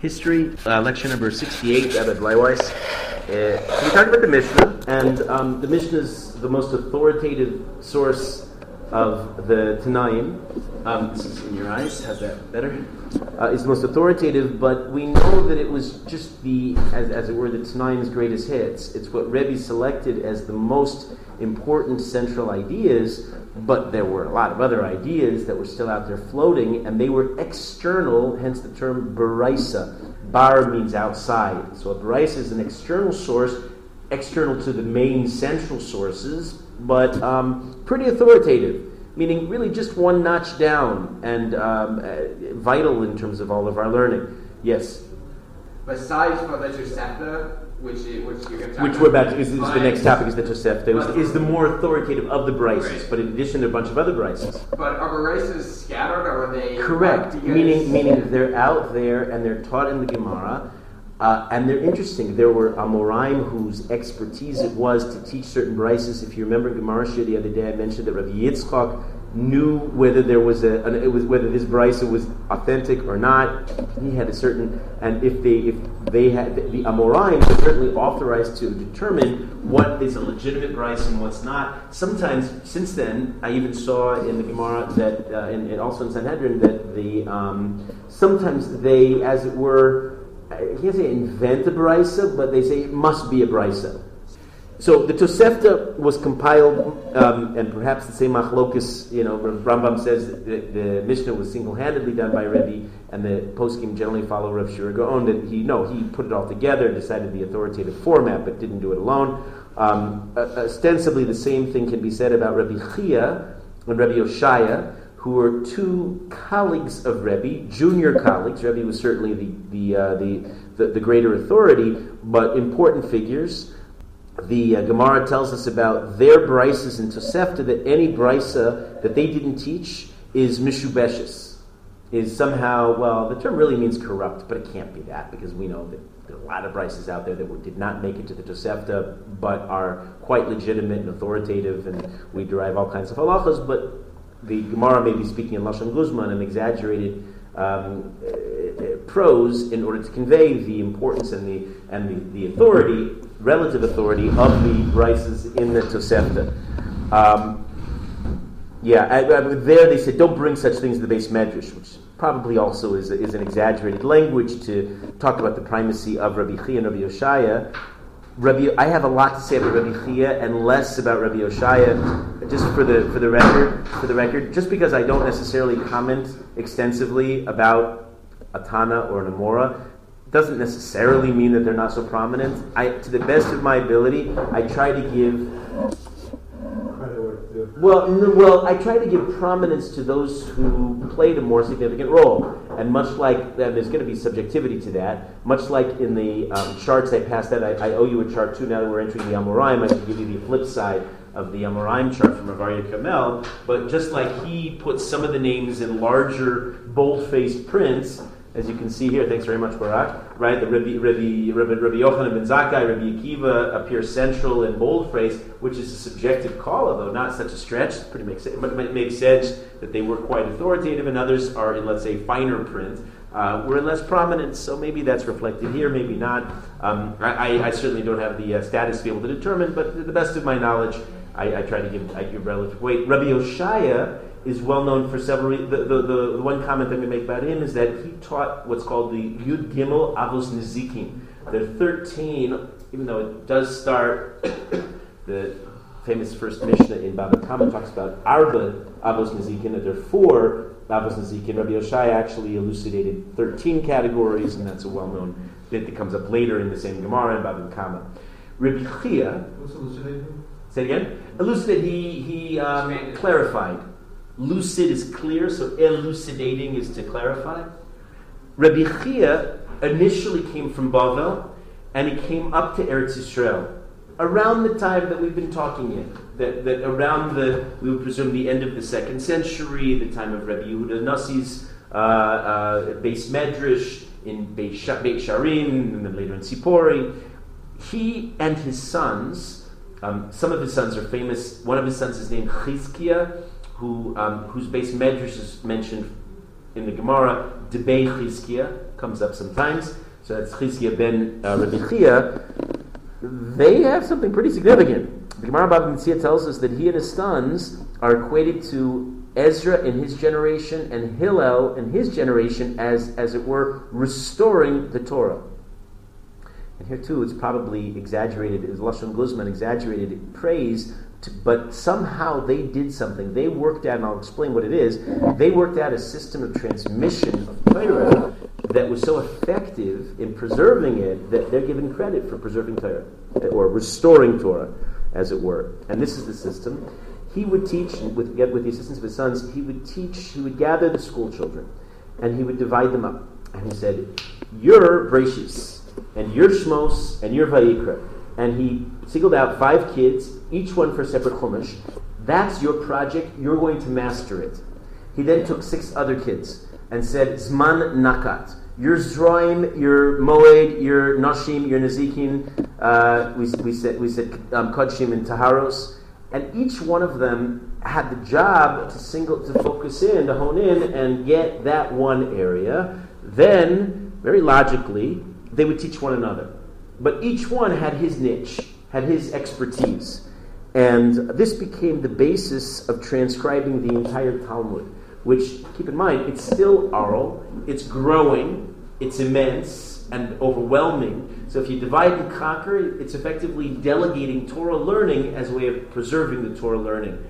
History, uh, lecture number 68, Rabbi Bleiweiss. Uh, we talked about the Mishnah, and um, the Mishnah is the most authoritative source of the Tanaim. Um, this is in your eyes, how's that better? Uh, is the most authoritative, but we know that it was just the, as, as it were, the Tanaim's greatest hits. It's what Rebbe selected as the most important central ideas, but there were a lot of other ideas that were still out there floating, and they were external, hence the term baraisa. Bar means outside. So a baraisa is an external source, external to the main central sources, but um, pretty authoritative meaning really just one notch down and um, uh, vital in terms of all of our learning. Yes. Besides for the Tosefta, which which you're going to which we're about to, is, is the next topic is the Tosefta is, is the more authoritative of the brises, right. but in addition, there are a bunch of other brises. But are brises scattered, or are they correct? Meaning, meaning they're out there and they're taught in the Gemara. Uh, and they're interesting. There were Amoraim whose expertise it was to teach certain brises. If you remember Gemara Shir the other day, I mentioned that Rabbi Yitzchak knew whether there was a an, it was whether this brisa was authentic or not. He had a certain and if they if they had the, Amoraim were certainly authorized to determine what is a legitimate brisa and what's not. Sometimes since then, I even saw in the Gemara that uh, and, and also in Sanhedrin that the um, sometimes they, as it were I can't say invent a brisa, but they say it must be a brisa. So the Tosefta was compiled, um, and perhaps the same machlokus, you know, Rambam says that the Mishnah was single-handedly done by Rebbe, and the poskim generally follow Rav Sherira Gaon, that he, no, he put it all together, decided the authoritative format, but didn't do it alone. Um, ostensibly, the same thing can be said about Rabbi Chia and Rabbi Oshaya, who were two colleagues of Rebbe, junior colleagues. Rebbe was certainly the, the, uh, the, the, the, greater authority, but important figures. The uh, Gemara tells us about their brises in Tosefta that any brisa that they didn't teach is mishubeshes, is somehow, well, the term really means corrupt, but it can't be that because we know that there are a lot of brises out there that did not make it to the Tosefta, but are quite legitimate and authoritative, and we derive all kinds of halachas, but the Gemara may be speaking in Lashon Guzman and exaggerated um, uh, prose in order to convey the importance and the and the, the authority, relative authority of the brises in the Tosefta. Um, yeah, I, I, there they said don't bring such things to the beis medrash, which probably also is, is an exaggerated language to talk about the primacy of Rabbi Chia and Rabbi Yoshaya. Rabbi, I have a lot to say about Rabbi Chia and less about Rabbi Oshaya, just for the for the record. For the record, just because I don't necessarily comment extensively about a Tana or an Amora, doesn't necessarily mean that they're not so prominent. I, to the best of my ability, I try to give well, well, I try to give prominence to those who played a more significant role, and much like and there's going to be subjectivity to that. Much like in the um, charts I passed out, I, I, owe you a chart too. Now that we're entering the Amoraim, I should give you the flip side of the Amoraim chart from Avaria Kamel. But just like he puts some of the names in larger, bold-faced prints as you can see here, thanks very much, Barak. Right, the Rabbi, Rabbi, Rabbi, Rabbi Yochanan ben Zakkai, Rabbi Akiva appear central in boldface, which is a subjective call, although not such a stretch. It pretty makes it, it makes sense that they were quite authoritative, and others are in, let's say, finer print. Uh, were less prominent, so maybe that's reflected here, maybe not. Um, I, I, certainly don't have the uh, status to be able to determine, but to the best of my knowledge, I, I try to give, I give relative weight. Rabbi Oshaya is well known for several reasons. The, the, the, the, one comment that we make about him is that he taught what's called the Yud Gimel Avos Nizikim. There are 13, even though it does start, the famous first Mishnah in Baba Kama talks about Arba Avos Nizikin, that there are four Avos Nizikin. Rabbi Yoshai actually elucidated 13 categories, and that's a well known bit that comes up later in the same Gemara in Baba Kama. Rabbi Chia. Say it again? Elucidated, he, he um, clarified. Lucid is clear, so elucidating is to clarify. Rabbi Chia initially came from Bavel, and he came up to Eretz Yisrael around the time that we've been talking in. That, that around the, we would presume, the end of the second century, the time of Rabbi Yehuda Nassi's uh, uh, Medrash in Beit, Shearim, and then later in Sipori. He and his sons, um, some of his sons are famous. One of his sons is named Chizkiah, who, um, whose base medrash is mentioned in the Gemara, Debei Chizkiah, comes up sometimes. So that's Chizkiah ben uh, Chia. They have something pretty significant. The Gemara Metzia tells us that he and his sons are equated to Ezra in his generation and Hillel in his generation as, as it were, restoring the Torah. And here too, it's probably exaggerated, is Lashon Guzman exaggerated praise, but somehow they did something. They worked out, and I'll explain what it is. They worked out a system of transmission of Torah that was so effective in preserving it that they're given credit for preserving Torah or restoring Torah, as it were. And this is the system. He would teach with with the assistance of his sons. He would teach. He would gather the school children, and he would divide them up. And he said, "You're Brachis, and you're Shmos, and you're Vayikra." And he singled out five kids, each one for a separate chumash. That's your project. You're going to master it. He then took six other kids and said, Zman Nakat. Your Zroim, your Moed, your Nashim, your Nazikin, uh, we, we said, we said um, Kodshim and Taharos, and each one of them had the job to single, to focus in, to hone in, and get that one area. Then, very logically, they would teach one another. But each one had his niche, had his expertise. And this became the basis of transcribing the entire Talmud which, keep in mind, it's still oral, it's growing, it's immense and overwhelming. So if you divide and conquer, it's effectively delegating Torah learning as a way of preserving the Torah learning.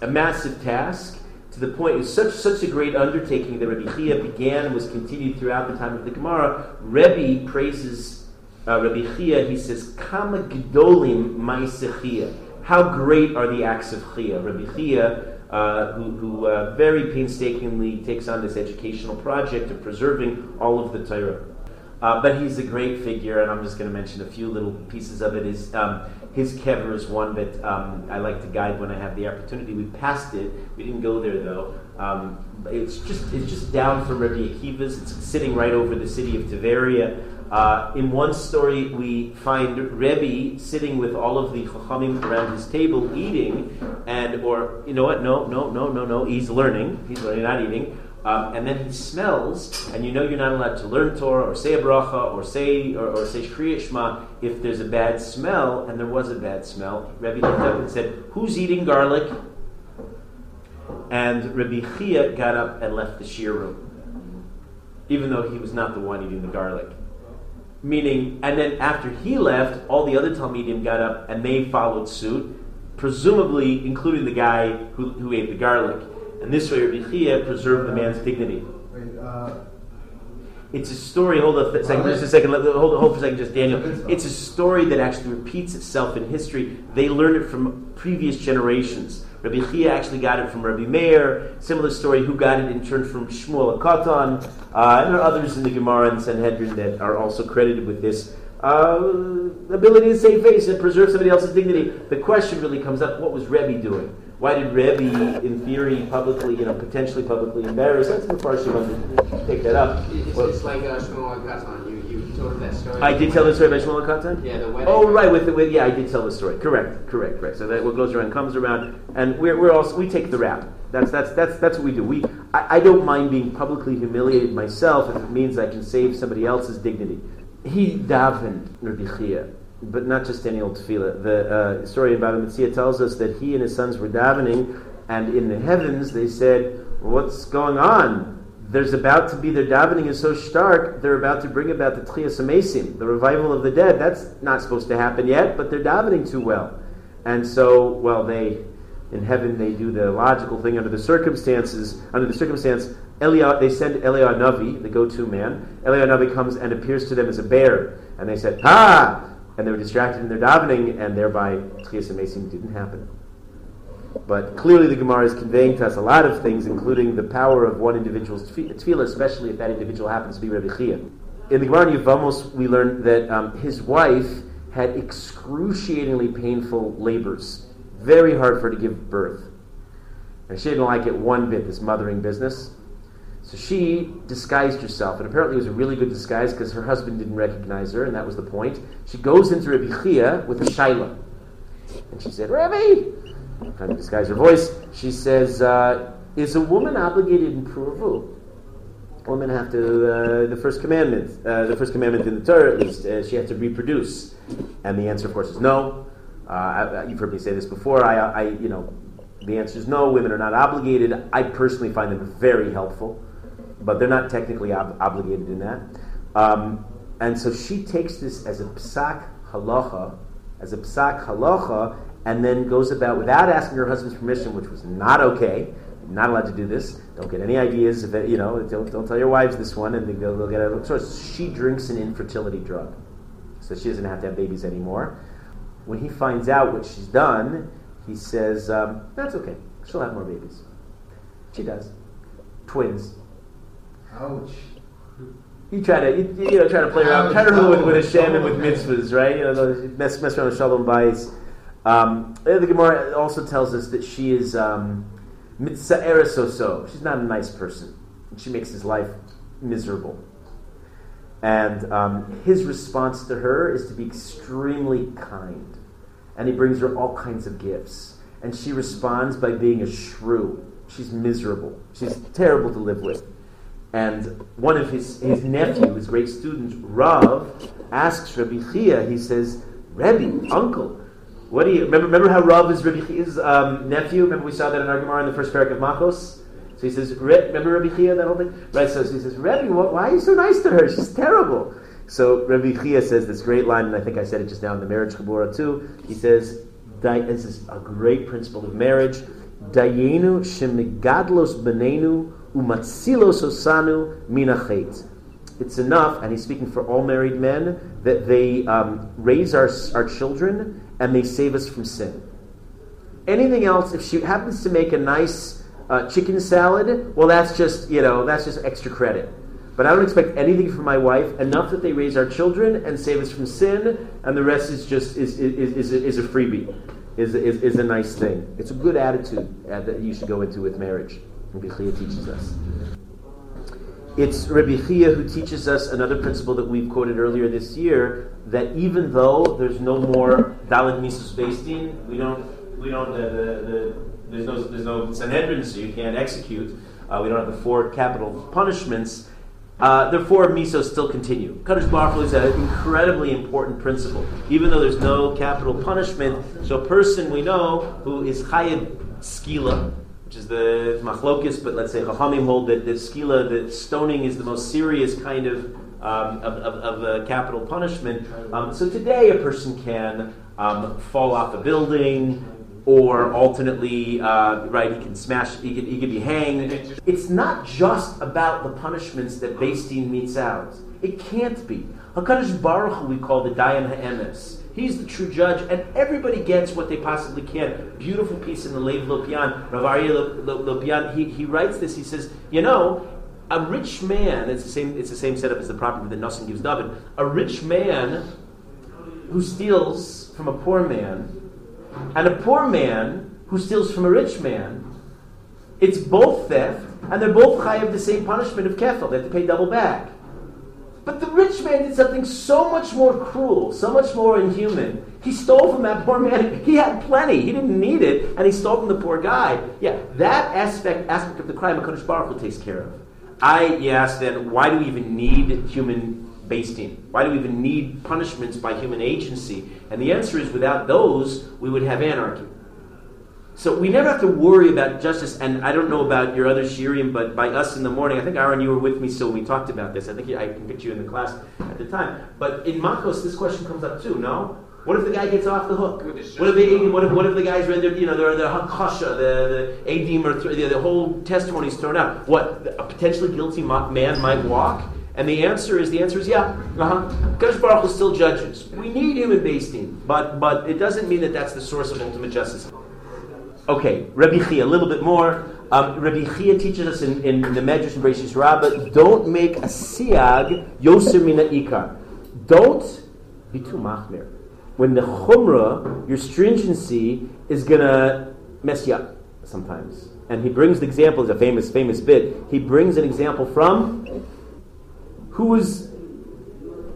A massive task to the point it's such such a great undertaking that Rabbi Chia began and was continued throughout the time of the Gemara. Rebbe praises uh, Rabbi Chia. He says, "Kama gedolim ma'isechia." How great are the acts of Chia? Rabbi Chia uh, who, who uh, very painstakingly takes on this educational project of preserving all of the Torah. Uh, but he's a great figure, and I'm just going to mention a few little pieces of it. Is um, his kever is one that um, I like to guide when I have the opportunity. We passed it. We didn't go there though. Um, it's just it's just down from Rabbi Akiva's. It's sitting right over the city of Tiberia. Uh, in one story, we find Rebbe sitting with all of the chachamim around his table eating, and or you know what? No, no, no, no, no. He's learning. He's learning, not eating. Um, and then he smells, and you know you're not allowed to learn Torah or say a bracha or say or, or say Shema if there's a bad smell, and there was a bad smell. Rebbe looked up and said, "Who's eating garlic?" And Rabbi Chia got up and left the shiur room, even though he was not the one eating the garlic. Meaning, and then after he left, all the other Talmidim got up and they followed suit, presumably including the guy who, who ate the garlic. And this way, Rabbi Chia preserved the man's dignity. Wait, uh, it's a story. Hold on a second. Just a second. Hold, hold for a second, just Daniel. It's a story that actually repeats itself in history. They learned it from previous generations. Rabbi Chia actually got it from Rabbi Meir. Similar story, who got it in turn from Shmuel HaKatan. Uh, and there are others in the Gemara and Sanhedrin that are also credited with this uh, ability to save face and preserve somebody else's dignity. The question really comes up: What was Rebbe doing? Why did Rebbe, in theory, publicly, you know, potentially publicly embarrass? That's the part she wanted to take that up. It's, well, it's like uh, Shmuel. You, you that story. I did tell the story about Shmuel HaKatan? Yeah, the wedding. Oh, right, with, the, with yeah, I did tell the story. Correct, correct, correct. So that what goes around comes around, and we're, we're also we take the rap. That's that's that's that's what we do. We I, I don't mind being publicly humiliated myself if it means I can save somebody else's dignity. He davened Rabbi Chia but not just any old tefillah. The uh, story about the Metzia tells us that he and his sons were davening, and in the heavens they said, "What's going on?" There's about to be their davening is so stark. They're about to bring about the Tchias Amesim, the revival of the dead. That's not supposed to happen yet, but they're davening too well, and so well they. In heaven, they do the logical thing under the circumstances. Under the circumstance, Eliyahu, they send Eliyahu Navi, the go-to man. Eliyahu Navi comes and appears to them as a bear, and they said, "Ha! and they were distracted in their davening, and thereby Tchias Mesim didn't happen. But clearly, the Gemara is conveying to us a lot of things, including the power of one individual's tefillah, especially if that individual happens to be Rabbi Chia. In the Gemara Yevamos, we learned that um, his wife had excruciatingly painful labors, very hard for her to give birth. And she didn't like it one bit, this mothering business. So she disguised herself, and apparently it was a really good disguise because her husband didn't recognize her, and that was the point. She goes into Rabbi Chia with a shaila, and she said, Rabbi, trying to disguise her voice, she says, uh, Is a woman obligated in pruvu? women have to, uh, the first commandment, uh, the first commandment in the Torah at least, uh, she has to reproduce. And the answer, of course, is no. Uh, I, you've heard me say this before. I, I, you know, the answer is no. Women are not obligated. I personally find them very helpful, but they're not technically ob- obligated in that. Um, and so she takes this as a psak halacha, as a psak halacha, and then goes about without asking her husband's permission, which was not okay not allowed to do this. Don't get any ideas. If it, you know, don't, don't tell your wives this one, and they'll, they'll get a source. She drinks an infertility drug, so she doesn't have to have babies anymore. When he finds out what she's done, he says, um, "That's okay. She'll have more babies." She does. Twins. Ouch. You try to, you, you know, try to play around, try to with, with Hashem and with mitzvahs, right? You know, mess, mess around with shalom bayis. Um, the Gemara also tells us that she is. Um, Mitza'era so She's not a nice person. She makes his life miserable. And um, his response to her is to be extremely kind. And he brings her all kinds of gifts. And she responds by being a shrew. She's miserable. She's terrible to live with. And one of his, his nephew, his great student, Rav, asks Rabbi Chia, he says, Rebbe, uncle, what do you remember? Remember how Rav is Rabbi Chia's um, nephew? Remember we saw that in our Gemara in the first parak of Makos. So he says, remember Rabbi Chia, that whole thing? Right, so he says, Rabbi, why are you so nice to her? She's terrible. So Rabbi Chia says this great line, and I think I said it just now in the marriage Chabura too. He says, this is a great principle of marriage. Dayenu shemigadlos benenu umatzilos osanu minachet. It's enough, and he's speaking for all married men, that they um, raise our, our children and they save us from sin. Anything else, if she happens to make a nice uh, chicken salad, well, that's just, you know, that's just extra credit. But I don't expect anything from my wife, enough that they raise our children and save us from sin, and the rest is just, is, is, is, is a freebie, is, is, is a nice thing. It's a good attitude uh, that you should go into with marriage. Rabbi Chia teaches us. It's Rabbi Chia who teaches us another principle that we've quoted earlier this year that even though there's no more Dalit Misus Beistin, we don't, we don't, the, the, the, there's no, there's no Sanhedrin, so you can't execute. Uh, we don't have the four capital punishments. Uh, therefore, misos still continue. Kaddish Baruch is an incredibly important principle. Even though there's no capital punishment, so a person we know who is chayib skila, which is the machlokis, but let's say Chachamim hold that the skila, that stoning is the most serious kind of um, of, of, of uh, capital punishment. Um, so today, a person can um, fall off a building, or alternately, uh, right, he can smash, he could, he be hanged. It's not just about the punishments that Beis meets out. It can't be. Hakadosh Baruch Hu we call the Dayan Ha'emes. He's the true judge, and everybody gets what they possibly can. Beautiful piece in the Lev Lopian. Rav Aryeh Lopian, he, he writes this. He says, you know, a rich man, it's the same, it's the same setup as the property that Nassim gives David. A rich man who steals from a poor man, and a poor man who steals from a rich man, it's both theft, and they're both high of the same punishment of kefil. They have to pay double back. But the rich man did something so much more cruel, so much more inhuman. He stole from that poor man. He had plenty. He didn't need it, and he stole from the poor guy. Yeah, that aspect aspect of the crime, Hakadosh Baruch Hu takes care of. I yes, then why do we even need human Din? Why do we even need punishments by human agency? And the answer is without those, we would have anarchy. So we never have to worry about justice. And I don't know about your other shirim, but by us in the morning, I think Aaron, you were with me, so we talked about this. I think I can picture you in the class at the time. But in Makos, this question comes up too. No, what if the guy gets off the hook? What if, they, what if, what if the guys read their, you know, their, their hakasha, the, the adim, or the, the whole testimony is thrown out? What, a potentially guilty man might walk? And the answer is, the answer is yeah. Uh-huh. Kadosh Baruch Hu still judges. We need human Beis Din, but, but it doesn't mean that that's the source of ultimate justice. Okay, Rabbi Chia, a little bit more. Um, Rabbi Chia teaches us in, in the Medrash and Bereshit Rabbah, don't make a siag yoser mina ikar. Don't be too machmir when the chumrah, your stringency, is going to mess you up sometimes. And he brings the example, it's a famous, famous bit. He brings an example from who was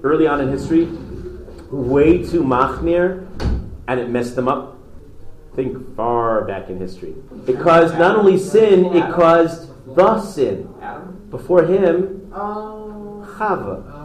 early on in history way too machmir and it messed them up. Think far back in history. It caused not only sin, it caused the sin. Before him. Chava.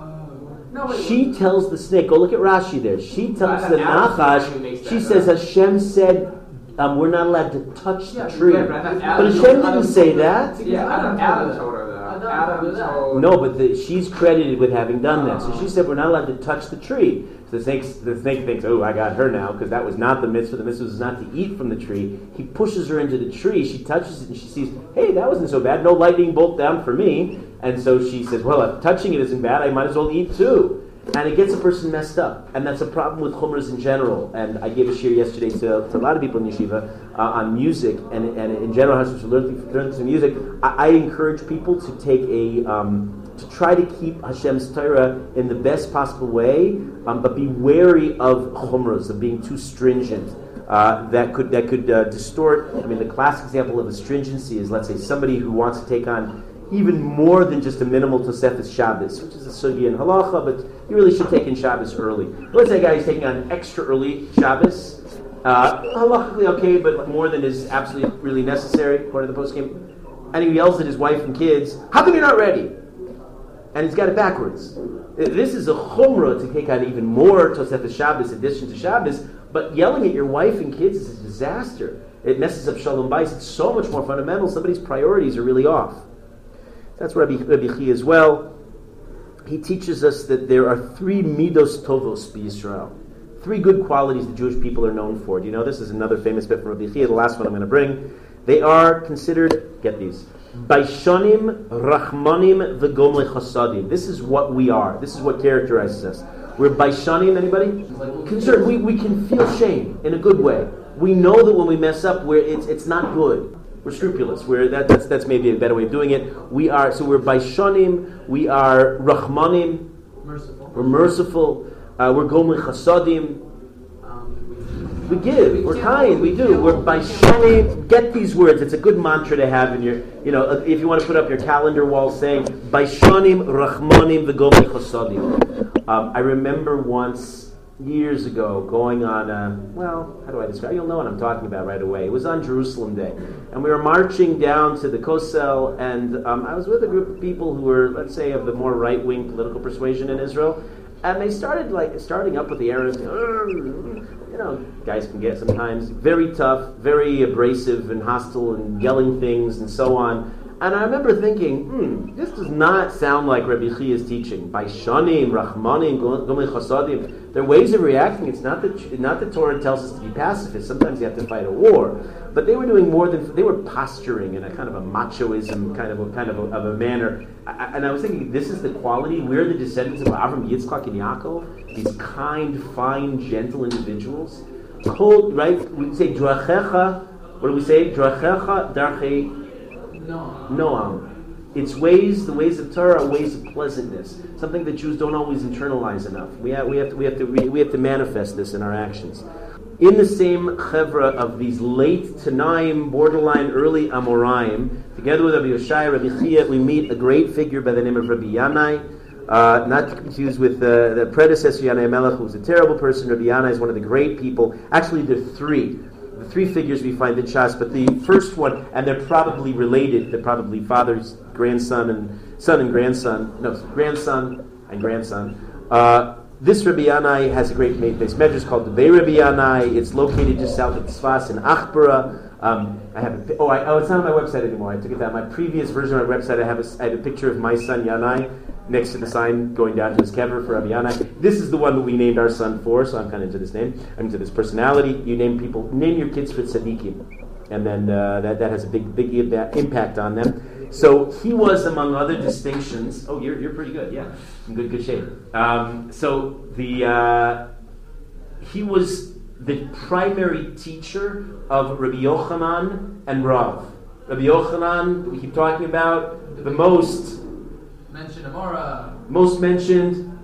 She tells the snake, go look at Rashi there. She tells the Adam's the one who makes Nachash, she says Hashem said, um, we're not allowed to touch the tree. But Hashem didn't Adam say told her- that. Because Yeah, Adam, told Adam her told her that. that. Adam Adam told that. told. No, but the, she's credited with having done that. So she said, we're not allowed to touch the tree. So the snake, the snake thinks, oh, I got her now, because that was not the mitzvah. The mitzvah was not to eat from the tree. He pushes her into the tree. She touches it, and she sees, hey, that wasn't so bad. No lightning bolt down for me. And so she says, well, if touching it isn't bad, I might as well eat too. And it gets a person messed up. And that's a problem with chumras in general. And I gave a shir yesterday to, to a lot of people in yeshiva uh, on music and, and in general how to learn, learn some music. I, I encourage people to take a, um, to try to keep Hashem's Torah in the best possible way, um, but be wary of chumras, of being too stringent. Uh, that could that could uh, distort. I mean, the classic example of astringency is, let's say, somebody who wants to take on even more than just a minimal Tosefes Shabbos, which is a sugi and halacha, but you really should take in Shabbos early. Let's say a guy is taking on extra early Shabbos, uh, halachically okay, but more than is absolutely really necessary, according to the poskim. And he yells at his wife and kids, "How come you're not ready?" And he's got it backwards. This is a chumrah to take on even more Tosefes Shabbos addition to Shabbos, but yelling at your wife and kids is a disaster. It messes up Shalom Bais. It's so much more fundamental. Somebody's priorities are really off. That's Rabbi, Rabbi Chi as well. He teaches us that there are three midos tovos b'Yisrael. Three good qualities the Jewish people are known for. Do you know this is another famous bit from Rabbi Chia, the last one I'm going to bring. They are considered, get these, Baishonim, Rachmanim, V'gomle Chasadim. This is what we are. This is what characterizes us. We're Baishonim, anybody? Concerned. We, we can feel shame in a good way. We know that when we mess up, we're, it's, it's not good. We're scrupulous. We're, that, that's, that's maybe a better way of doing it. We are, so we're Baishonim, we are Rachmanim, Merciful. we're merciful, uh, we're Gomle Chasadim, Um, we give. We're kind. We do. We're by shani. Get these words. It's a good mantra to have in your. You know, if you want to put up your calendar wall, saying by shanim rachmanim v'gomi chosadim. Um, I remember once years ago going on. A, well, how do I describe? You'll know what I'm talking about right away. It was on Jerusalem Day, and we were marching down to the Kosel, and um, I was with a group of people who were, let's say, of the more right wing political persuasion in Israel. And they started like starting up with the Arabs, you know, guys can get sometimes very tough, very abrasive and hostile and yelling things and so on. And I remember thinking, hmm, this does not sound like Rabbi Chia's teaching. By shanim, rachmanim, gomei chasadim, there are ways of reacting. It's not that not that Torah tells us to be pacifists. Sometimes you have to fight a war, but they were doing more than they were posturing in a kind of a machoism kind of a kind of a, of a manner. I, and I was thinking, this is the quality. We're the descendants of Avram, Yitzchak, and Yaakov. These kind, fine, gentle individuals. Cold, right? We say drachecha. What do we say? Drachecha darchei no. Noam. Its ways, the ways of Torah, are ways of pleasantness. Something that Jews don't always internalize enough. We have, we have, to, we have, to, we have to manifest this in our actions. In the same chevra of these late Tanaim, borderline early Amoraim, together with Rabbi Yoshai, Rabbi Chia, we meet a great figure by the name of Rabbi Yanai. Uh, not to confuse with uh, the predecessor Yanai Melech, who was a terrible person. Rabbi Yanai is one of the great people. Actually, there are three the three figures we find in Shas, but the first one, and they're probably related, they're probably father's grandson and son and grandson, no, grandson and grandson. Uh, this Rabbi Yanai has a great base measures called the Bay Rabbi Yanai. It's located just south of Tzfas in Achbara. Um, I have a, oh, I, oh, it's not on my website anymore. I took it down. My previous version of my website, I have a, I have a picture of my son Yanai next to the sign going down to his kever for Rabbi Yanai. This is the one that we named our son for, so I'm kind of into this name. I'm into this personality. You name people, name your kids for tzaddikim, and then uh, that, that has a big big impact on them. So he was among other distinctions. Oh, you're, you're pretty good, yeah, in good good shape. Um, so the uh, he was the primary teacher of Rabbi Yochanan and Rav. Rabbi Yochanan, we keep talking about the most Mention Amora. most mentioned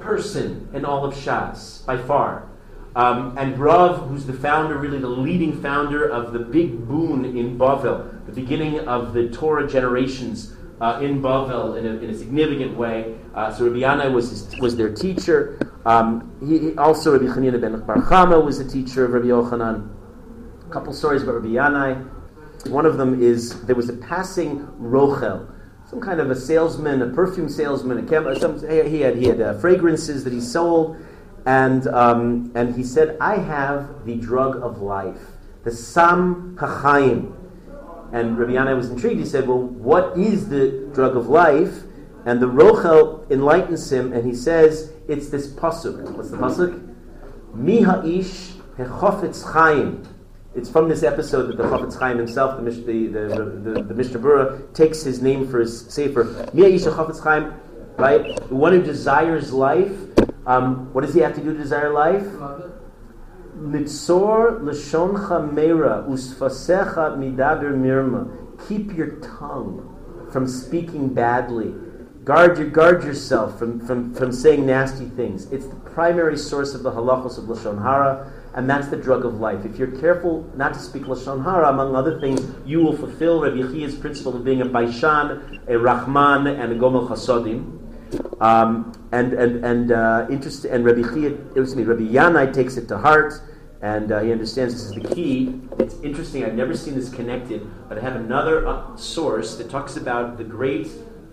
person in all of Shas, by far. Um, and Rav, who's the founder, really the leading founder of the big boon in Bavel, the beginning of the Torah generations uh, in Bavel in a, in a significant way. Uh, so Rabbi Yanai was, his, was their teacher. Um, he, also, Rabbi Chanina ben Bar was a teacher of Rabbi Yochanan. A couple stories about Rabbi Yanai. One of them is there was a passing Rochel some kind of a salesman, a perfume salesman, a chem- some, he had, he had uh, fragrances that he sold, and, um, and he said, I have the drug of life, the Sam Kachayim. And Rabbi Yanai was intrigued. He said, Well, what is the drug of life? And the Rochel enlightens him, and he says, It's this pasuk. What's the pasuk? Mi ha'ish hechofetz chayim. It's from this episode that the Chafetz Chaim himself, the, the, the, the, the Mishnah Berurah, takes his name for his sefer. Mi ha'ish hechofetz chayim, right? The one who desires life. Um, what does he have to do to desire life? Litzor lashoncha meira usfasecha midaber mirma. Keep your tongue from speaking badly. Guard, your, guard yourself from, from, from saying nasty things. It's the primary source of the halachos of lashon hara, and that's the drug of life. If you're careful not to speak lashon hara, among other things, you will fulfill Rabbi Yechia's principle of being a baishan, a rahman, and a gomel chasodim. Um, and and and uh, interest and Rabbi Chia, excuse me, Rabbi Yanai takes it to heart, and uh, he understands this is the key. It's interesting. I've never seen this connected, but I have another uh, source that talks about the great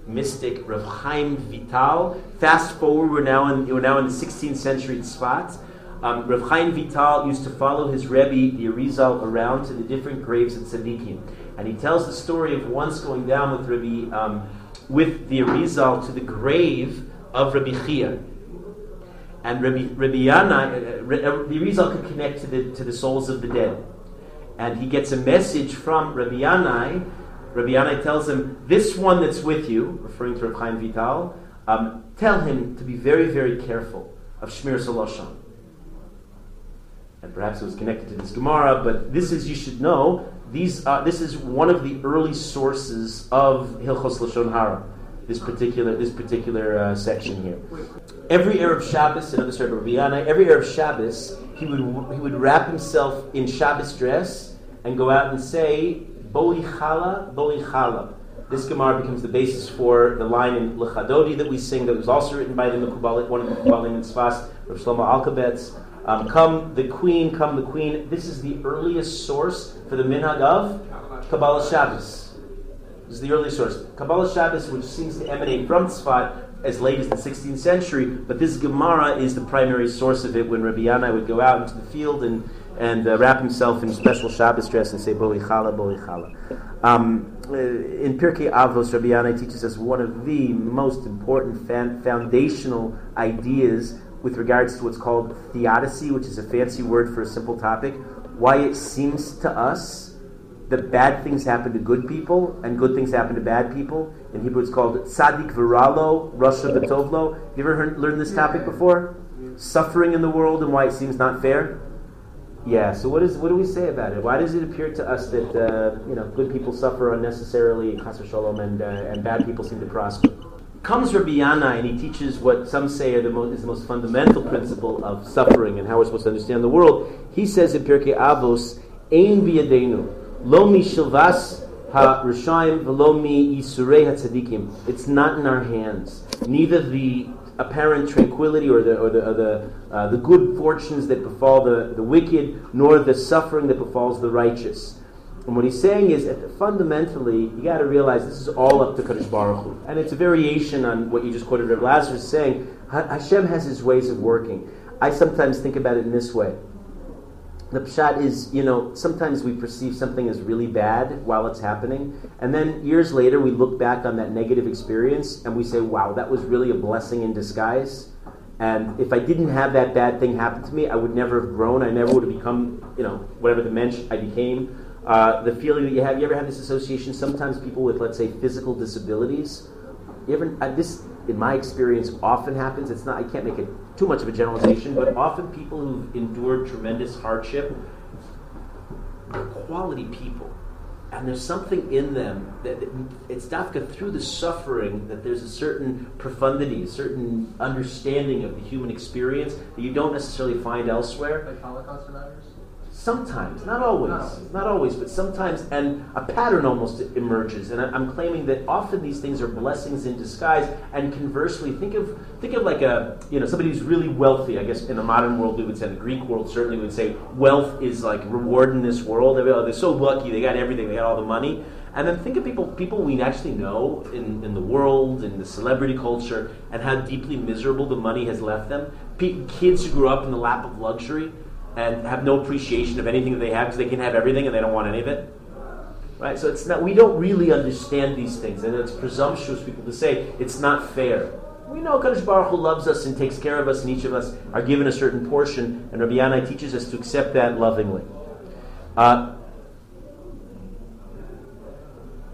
mystic Rav Chaim Vital. Fast forward, we're now in we're now in the 16th century spot. Um, Rav Chaim Vital used to follow his Rebbe, the Arizal, around to the different graves at Tzaddikim, and he tells the story of once going down with Rabbi. Um, with the Arizal to the grave of Rabbi Chia. And Rabbi, Rabbi Yana, uh, uh, the Arizal could connect to the, to the souls of the dead. And he gets a message from Rabbi Yanai. Rabbi Yanai tells him, This one that's with you, referring to Rabbi Chaim Vital, um, tell him to be very, very careful of Shmir Saloshan. And perhaps it was connected to this Gemara, but this is, you should know, these, uh, this is one of the early sources of Hilchos Lashon Hara. This particular this particular uh, section here. Every Erev Shabbos, another story of Rabbi every Erev Shabbos, he would he would wrap himself in Shabbos dress and go out and say Boli Chala, Boli Chala. This Gemara becomes the basis for the line in Lechadodi that we sing, that was also written by the Mekubalit, one of the Mekubalim in Sfas, Rav Shlomo Alkabetz. Um, come the queen, come the queen. This is the earliest source for the minhag of Kabbalah Shabbos. This is the earliest source. Kabbalah Shabbos, which seems to emanate from Tzfat as late as the 16th century, but this Gemara is the primary source of it when Rabbi Yanai would go out into the field and, and uh, wrap himself in special Shabbos dress and say, Boli Chala, Boli Chala. Um, uh, in Pirkei Avos, Rabbi Yanai teaches us one of the most important fan- foundational ideas with regards to what's called theodicy, which is a fancy word for a simple topic, why it seems to us that bad things happen to good people and good things happen to bad people. In Hebrew, it's called tzadik viralo, rasha betovlo. You ever heard, learned this topic before? Suffering in the world and why it seems not fair. Yeah. So what is what do we say about it? Why does it appear to us that uh, you know good people suffer unnecessarily, and uh, and bad people seem to prosper? Comes Rabbi Yana and he teaches what some say the most, is the most fundamental principle of suffering and how we're supposed to understand the world. He says in Pirkei Avos, "Ein biyadenu lo mi shilvas ha rishayim v'lo mi yisurei hatzadikim." It's not in our hands. Neither the apparent tranquility or the or the or the, uh, the good fortunes that befall the, the wicked, nor the suffering that befalls the righteous. And what he's saying is that fundamentally, you got to realize this is all up to Kadosh Baruch Hu. And it's a variation on what you just quoted Reb Lazarus saying. Hashem has his ways of working. I sometimes think about it in this way. The pshat is, you know, sometimes we perceive something as really bad while it's happening, and then years later we look back on that negative experience and we say, wow, that was really a blessing in disguise. And if I didn't have that bad thing happen to me, I would never have grown. I never would have become, you know, whatever the mensch I became. Uh, the feeling that you have, you ever have this association? Sometimes people with, let's say, physical disabilities. You ever, uh, this, in my experience, often happens. It's not. I can't make it too much of a generalization, but often people who've endured tremendous hardship, are quality people, and there's something in them that it's dafka through the suffering that there's a certain profundity, a certain understanding of the human experience that you don't necessarily find elsewhere. Like Holocaust survivors? Sometimes, not always, Not always. not always, but sometimes, and a pattern almost emerges. And I- I'm claiming that often these things are blessings in disguise. And conversely, think of think of like a you know somebody who's really wealthy. I guess in the modern world we would say, in the Greek world certainly we would say wealth is like reward in this world. Oh, they're, oh, so lucky, they got everything, they got all the money. And then think of people people we actually know in, in the world, in the celebrity culture, and how deeply miserable the money has left them. Pe- kids who grew up in the lap of luxury and have no appreciation of anything that they have because they can have everything and they don't want any of it. Right? So it's not we don't really understand these things, and it's presumptuous people to say it's not fair. We know Kadosh Baruch Hu loves us and takes care of us, and each of us are given a certain portion, and Rabbi Yanai teaches us to accept that lovingly. Uh,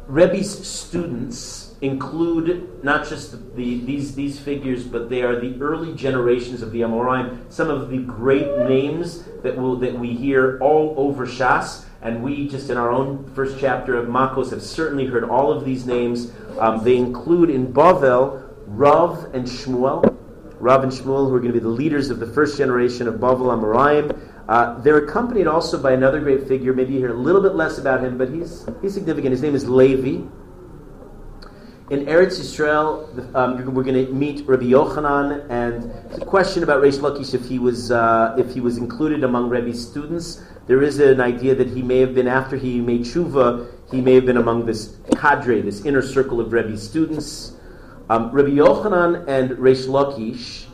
Rebbe's students include not just the, these, these figures, but they are the early generations of the Amoraim, some of the great names that, will, that we hear all over Shas, and we just in our own first chapter of Makos have certainly heard all of these names. Um, they include in Bavel Rav and Shmuel, Rav and Shmuel, who are going to be the leaders of the first generation of Bavel Amoraim. Uh, they're accompanied also by another great figure. Maybe you hear a little bit less about him, but he's, he's significant. His name is Levi. In Eretz Yisrael, um, we're going to meet Rabbi Yochanan, and a question about Reish Lakish if he was uh, if he was included among Rebbe's students. There is an idea that he may have been after he made tshuva, he may have been among this cadre, this inner circle of Rebbe's students. Um, Rabbi Yochanan and Reish Lakish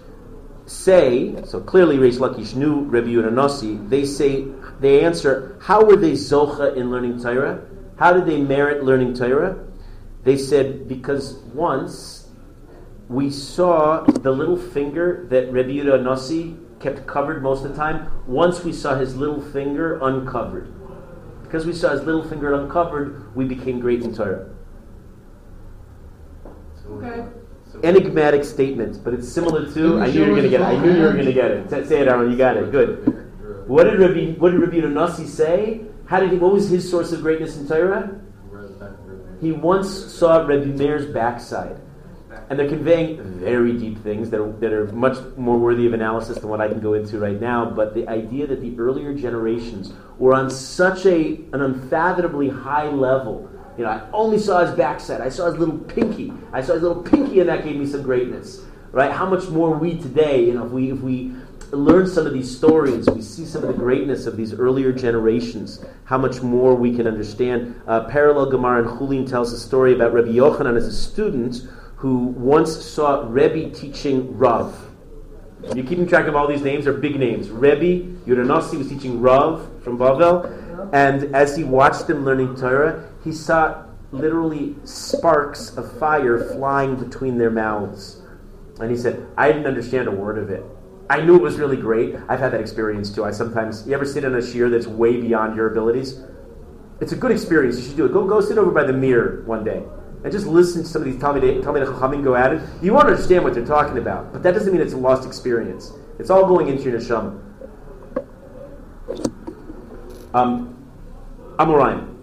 say, so clearly Reish Lakish knew Rabbi Yehuda they say, they answer, how were they zocha in learning Torah? How did they merit learning Torah? They said, because once we saw the little finger that Rabbi Yehuda kept covered most of the time, once we saw his little finger uncovered. Because we saw his little finger uncovered, we became great in Torah. Okay. Enigmatic statement, but it's similar to. I knew you were going to get it. I knew you were going to get it. Say it, Aaron. You got it. Good. What did Rabbi What did Rabbi Nasi say? How did he? What was his source of greatness in Torah? He once saw Rabbi Meir's backside, and they're conveying very deep things that are, that are much more worthy of analysis than what I can go into right now. But the idea that the earlier generations were on such a an unfathomably high level you know, I only saw his backside. I saw his little pinky. I saw his little pinky, and that gave me some greatness. Right? How much more we today, you know, if we if we learn some of these stories, we see some of the greatness of these earlier generations. How much more we can understand. Uh, parallel Gemara and Chulin tells a story about Rabbi Yochanan as a student who once saw Rebbe teaching Rav. You're keeping track of all these names, they're big names. Rebbe Yudanasi was teaching Rav from Bavel, and as he watched him learning Torah, he saw literally sparks of fire flying between their mouths. And he said, I didn't understand a word of it. I knew it was really great. I've had that experience too. I sometimes, you ever sit in a shiur that's way beyond your abilities? It's a good experience. You should do it. Go, go sit over by the mirror one day and just listen to some of these Talmidei Chachamim go at it. You won't understand what they're talking about, but that doesn't mean it's a lost experience. It's all going into your neshama. Um, Amoraim.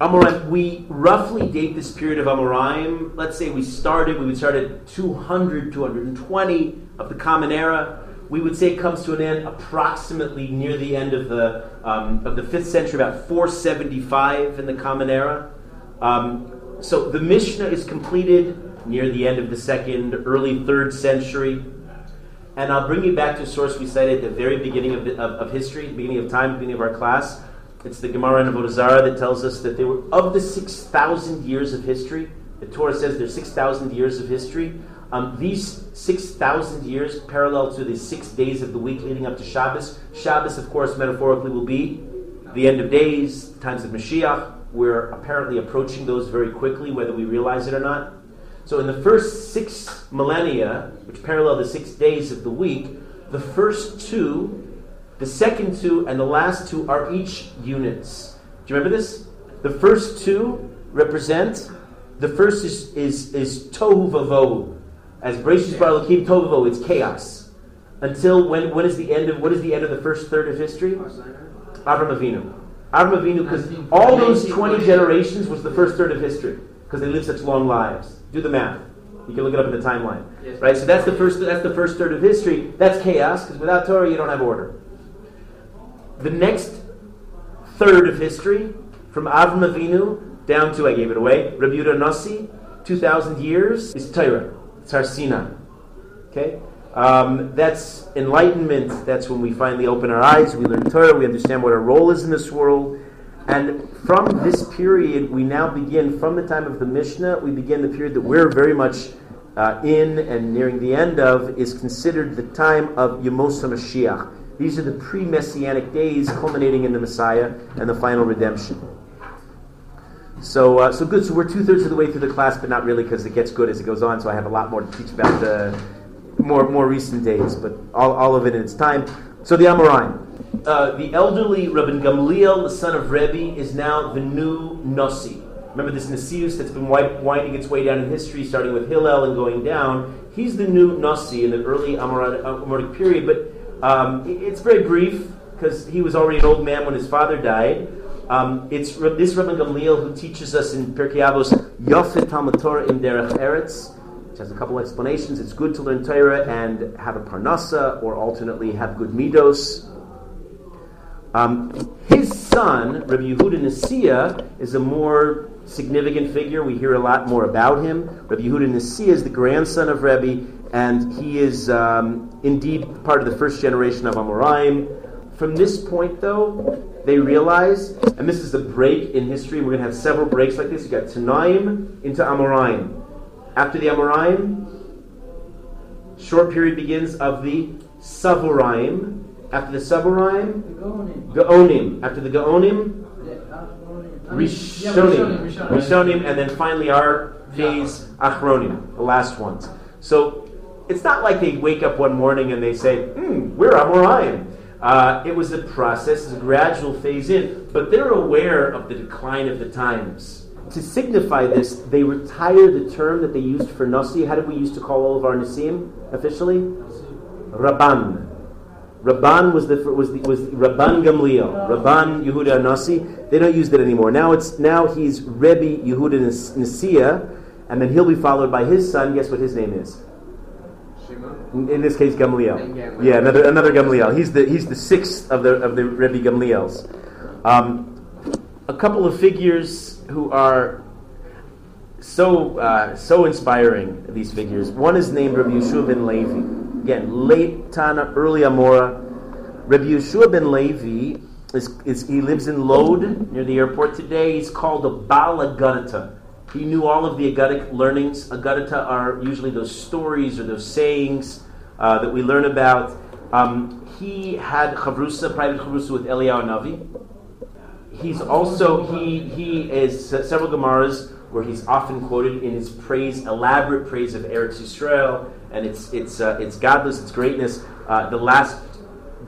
Amoraim, we roughly date this period of Amoraim. Let's say we started, we would start at 200, 220 of the Common Era. We would say it comes to an end approximately near the end of the um, of the fifth century, about 475 in the Common Era. Um, so the Mishnah is completed near the end of the second, early third century. And I'll bring you back to a source we cited at the very beginning of, of, of history, beginning of time, beginning of our class. It's the Gemara in Avodah that tells us that they were of the six thousand years of history. The Torah says there's six thousand years of history. Um, these six thousand years parallel to the six days of the week leading up to Shabbos. Shabbos, of course, metaphorically will be the end of days, times of Mashiach. We're apparently approaching those very quickly, whether we realize it or not. So, in the first six millennia, which parallel the six days of the week, the first two the second two and the last two are each units. Do you remember this? The first two represent, the first is, is, is tohu vavohu. As Bereshit Bara Elokim it's chaos. Until when, when is the end of, what is the end of the first third of history? Avram Avinu. Avram Avinu, because all those 20 generations was the first third of history, because they lived such long lives. Do the math. You can look it up in the timeline. Right? So that's the first that's the first third of history. That's chaos, because without Torah you don't have order. The next third of history, from Avram Avinu down to, I gave it away, Rabbi Nasi, 2,000 years, is Torah. Sinai. Okay? Um, that's enlightenment. That's when we finally open our eyes, we learn Torah, we understand what our role is in this world. And from this period, we now begin, from the time of the Mishnah, we begin the period that we're very much uh, in and nearing the end of, is considered the time of Yemos HaMashiach. These are the pre Messianic days culminating in the Messiah and the final redemption. So, uh, so good. So we're two thirds of the way through the class, but not really because it gets good as it goes on. So I have a lot more to teach about the more more recent days, but all, all of it in its time. So the Amoraim. Uh, the elderly Rabbi Gamliel, the son of Rebbe, is now the new Nasi. Remember this Nasius that's been winding its way down in history, starting with Hillel and going down. He's the new Nasi in the early Amoritic period, but um, it's very brief because he was already an old man when his father died. Um, it's this Rabbi Gamliel who teaches us in Pirkei Avos Yofet Talmud Torah in Derech Eretz, which has a couple explanations. It's good to learn Torah and have a parnasa, or alternately have good midos. Um, his son, Rabbi Yehuda Nasiya, is a more significant figure. We hear a lot more about him. Rabbi Yehuda Nasiya is the grandson of Rebbe, and he is um, indeed part of the first generation of Amoraim. From this point, though, they realize, and this is a break in history, we're going to have several breaks like this. you got Tanaim into Amoraim. After the Amoraim, short period begins of the Savuraim. After the Savuraim, Gaonim. After the Gaonim, Rishonim. Rishonim, and then finally our phase, Achronim, the last ones. So it's not like they wake up one morning and they say, hmm, we're Amoraim. Uh, it was a process, a gradual phase in, but they're aware of the decline of the times. To signify this, they retire the term that they used for Nasi. How did we used to call all of our Nasim officially? Rabban. Rabban was the was the, was Rabban Gamliel, Rabban Yehuda Nasi. They don't use that anymore. Now it's now he's Rebbe Yehuda Nasiya, and then he'll be followed by his son. Guess what his name is? In this case, Gamliel. Yeah, another another Gamliel. He's the he's the sixth of the of the Rebbe Gamliels. Um, a couple of figures who are so uh, so inspiring. These figures. One is named Rabbi Yeshua ben Levi. Again, late Tana, early Amora. Rabbi Yeshua ben Levi is, is he lives in Lod near the airport today. He's called a Balagadata. He knew all of the Agadic learnings. Agadata are usually those stories or those sayings uh, that we learn about. Um, he had chavrusa, private chavrusa with Eliyahu Navi. He's also he he is several gemaras where he's often quoted in his praise, elaborate praise of Eretz Yisrael and its its uh, its godless, its greatness. Uh, the last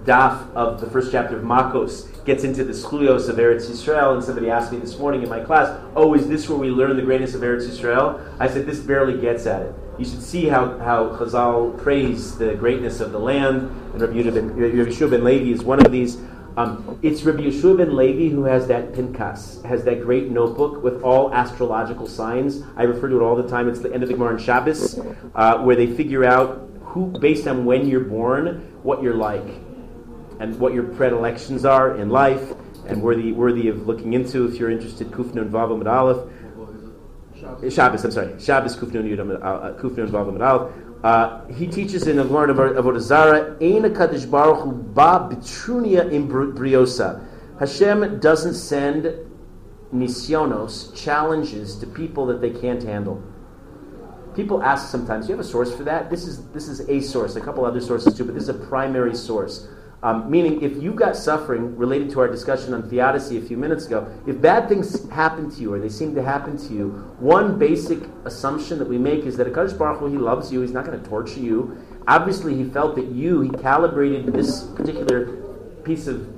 daf of the first chapter of Makos gets into the schuyos of Eretz Yisrael, and somebody asked me this morning in my class, "Oh, is this where we learn the greatness of Eretz Yisrael?" I said, "This barely gets at it. You should see how, how Chazal praise the greatness of the land, and Rabbi Yehoshua ben Levi is one of these. Um, it's Rabbi Yeshua ben Levi who has that pinkas, has that great notebook with all astrological signs. I refer to it all the time. It's the end of the Gemara Shabbos, uh, where they figure out who, based on when you're born, what you're like and what your predilections are in life and worthy worthy of looking into if you're interested. Kufnun Vavam Aleph. Shabbos, I'm sorry. Shabbos Kufnun Yudam uh, Kufnun Vavam Aleph. Uh, he teaches in the Gemara of Avodah Zarah, Ein Kadosh Baruch Hu ba bitrunia in briosa. Hashem doesn't send nisyonos, challenges to people that they can't handle. People ask sometimes, do you have a source for that? This is this is a source, a couple other sources too, but this is a primary source. Um, meaning, if you got suffering related to our discussion on theodicy a few minutes ago, if bad things happen to you or they seem to happen to you, one basic assumption that we make is that Akadosh Baruch Hu, He loves you. He's not going to torture you. Obviously, He felt that you, He calibrated this particular piece of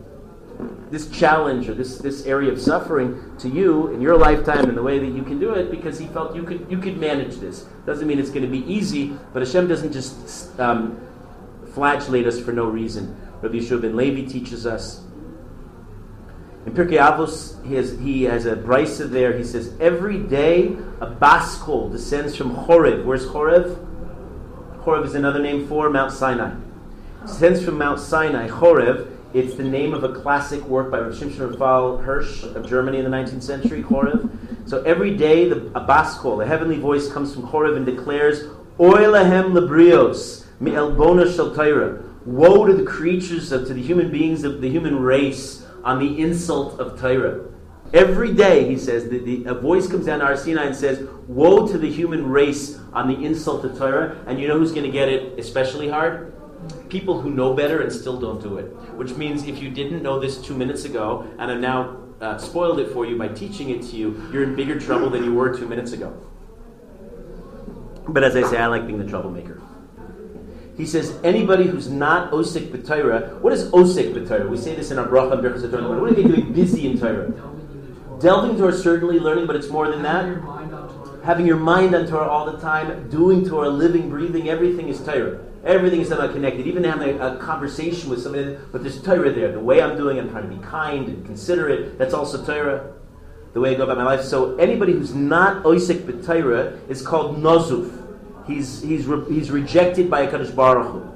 this challenge or this, this area of suffering to you in your lifetime in the way that you can do it because he felt you could you could manage this. Doesn't mean it's going to be easy, but Hashem doesn't just um, flagellate us for no reason. Rabbi Yeshua ben Levi teaches us. In Pirkei Avos, he has, he has a brisa there. He says, every day a baskol descends from Chorev. Where's Chorev? Chorev is another name for Mount Sinai. Descends from Mount Sinai, Chorev. It's the name of a classic work by Rav Shimshon Raphael Hirsch of Germany in the 19th century, Chorev. So every day the, baskol, a heavenly voice, comes from Chorev and declares, Oy lahem lebrios, mi elbona shel Woe to the creatures, of, to the human beings of the human race on the insult of Torah. Every day, he says, the, the, a voice comes down to Sinai and says, Woe to the human race on the insult to Torah. And you know who's going to get it especially hard? People who know better and still don't do it. Which means if you didn't know this two minutes ago and have now uh, spoiled it for you by teaching it to you, you're in bigger trouble than you were two minutes ago. But as I say, I like being the troublemaker. He says, anybody who's not osik b'Torah, what is osik b'Torah? We say this in our bracha and berachas. What are they doing busy in Torah? Delving into Torah, certainly learning, but it's more than that. Having your mind on Torah. All the time, doing Torah, living, breathing, everything is Torah. Everything is somehow connected. Even having a, a conversation with somebody, but there's Torah there. The way I'm doing, I'm trying to be kind and considerate. That's also Torah. The way I go about my life. So anybody who's not oisik b'Torah is called nozuf. He's he's re, he's rejected by Hakadosh Baruch Hu.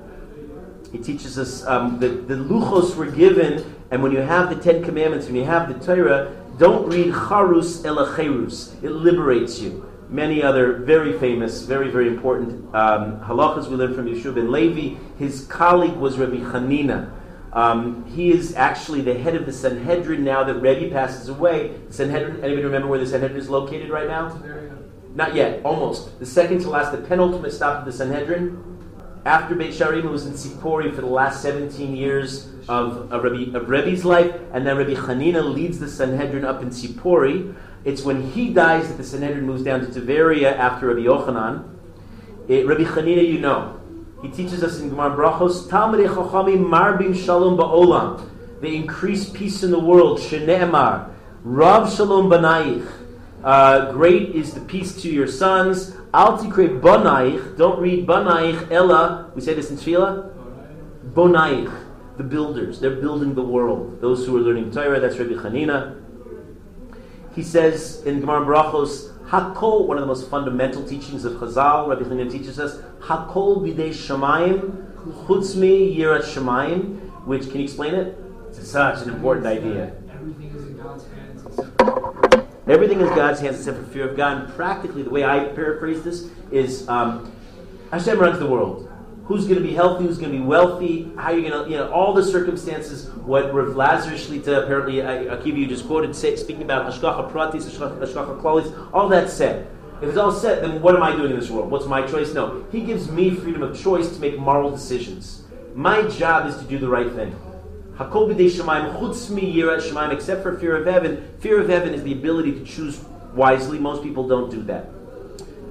He teaches us um, that the luchos were given, and when you have the Ten Commandments, when you have the Torah, don't read charus elacherus. It liberates you. Many other very famous, very very important um, halachas we learned from Yeshua ben Levi. His colleague was Rabbi Hanina. Um, he is actually the head of the Sanhedrin now that Rebbe passes away. Sanhedrin. Anybody remember where the Sanhedrin is located right now? Not yet, almost. The second to last, the penultimate stop of the Sanhedrin. After Beit Shearim, was in Sipori for the last 17 years of, of, Rebbe, of Rebbe's life, and then Rebbe Hanina leads the Sanhedrin up in Sipori. It's when he dies that the Sanhedrin moves down to Tiberia after Rebbe Yochanan. It, Rebbe Hanina, you know, he teaches us in Gemara Brachos, Talmidei Chachamim marbim shalom ba'olam. They increase peace in the world. Shene'emar, Rav shalom banayich. Uh, great is the peace to your sons. Al tikre bonaich. Don't read bonaich ella. We say this in Tefillah. Bonaich, the builders. They're building the world. Those who are learning Torah. That's Rabbi Hanina. He says in Gemara Brachos, Hakol, one of the most fundamental teachings of Chazal, Rabbi Hanina teaches us, Hakol bidei shamayim, chutzmi yirat shamayim, which, can you explain it? It's such an important idea. Everything is in God's hands except for Everything is God's hands except for fear of God. And practically, the way I paraphrase this is um, Hashem runs the world. Who's going to be healthy? Who's going to be wealthy? How you're going to, you know, all the circumstances. What Rav Lazarus Shlita, apparently, uh, Akiva, you just quoted, say, speaking about Hashgacha Pratis, Hashgacha Klalis, all that said. If it's all set, then what am I doing in this world? What's my choice? No. He gives me freedom of choice to make moral decisions. My job is to do the right thing. Hakol b'dei shemaim chutz mi yirat shemaim, except for fear of heaven. Fear of heaven is the ability to choose wisely. Most people don't do that.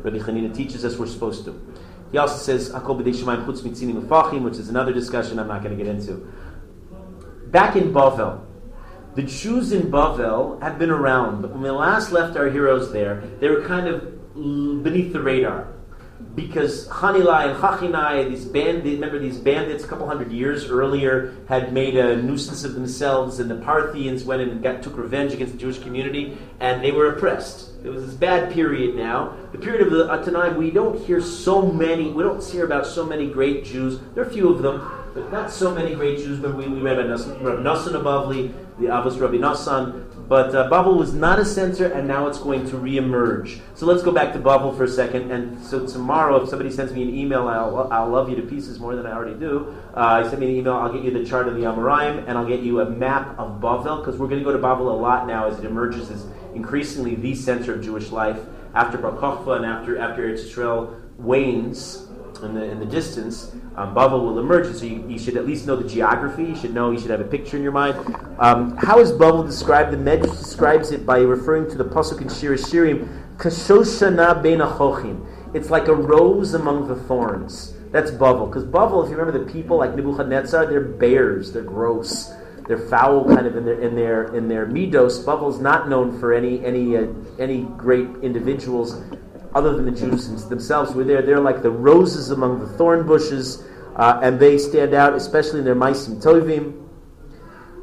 Rabbi Hanina teaches us we're supposed to. He also says Hakol b'dei shemaim chutz mitzinim ufachim, which is another discussion I'm not going to get into. Back in Bavel, the Jews in Bavel have been around, but when we last left our heroes there, they were kind of beneath the radar because Hanilai and Hachinai, these bandits, remember these bandits a couple hundred years earlier had made a nuisance of themselves, and the Parthians went and got, took revenge against the Jewish community, and they were oppressed. It was this bad period now. The period of the Atanai, we don't hear so many, we don't hear about so many great Jews. There are a few of them, but not so many great Jews. But we, we read about Rabbi Nassan of Bavli, the Avos Rabbi Nassan. But uh, Babel was not a center, and now it's going to reemerge. So let's go back to Babel for a second. And so tomorrow, if somebody sends me an email, I'll, I'll love you to pieces more than I already do. Uh, send me an email, I'll get you the chart of the Amoraim, and I'll get you a map of Babel, because we're going to go to Babel a lot now as it emerges as increasingly the center of Jewish life. After Bar Kokhba and after, after Eretz Yisrael wanes, in the, in the distance, um, Babel will emerge. And so you, you, should at least know the geography. You should know, you should have a picture in your mind. Um, how is Babel described? The Medrash describes it by referring to the Pasuk in Shir Shirim, Kashoshana ben Achochim. It's like a rose among the thorns. That's Babel. Because Babel, if you remember the people like Nebuchadnezzar, they're bears, they're gross. They're foul, kind of in their in their in their midos. Babel's not known for any any uh, any great individuals other than the Jews themselves were there. They're like the roses among the thorn bushes, uh, and they stand out, especially in their Maisim Tovim.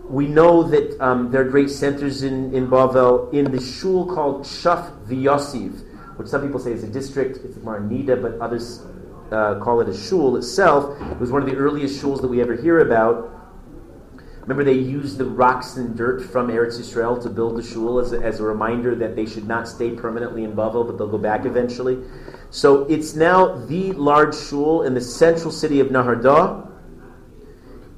We know that um, there are great centers in, in Bavel, in the shul called Shaf Vyosiv, which some people say is a district. It's more Nida, but others uh, call it a shul itself. It was one of the earliest shuls that we ever hear about. Remember, they used the rocks and dirt from Eretz Yisrael to build the shul as a, as a reminder that they should not stay permanently in Bavel, but they'll go back eventually. So it's now the large shul in the central city of Nahardah.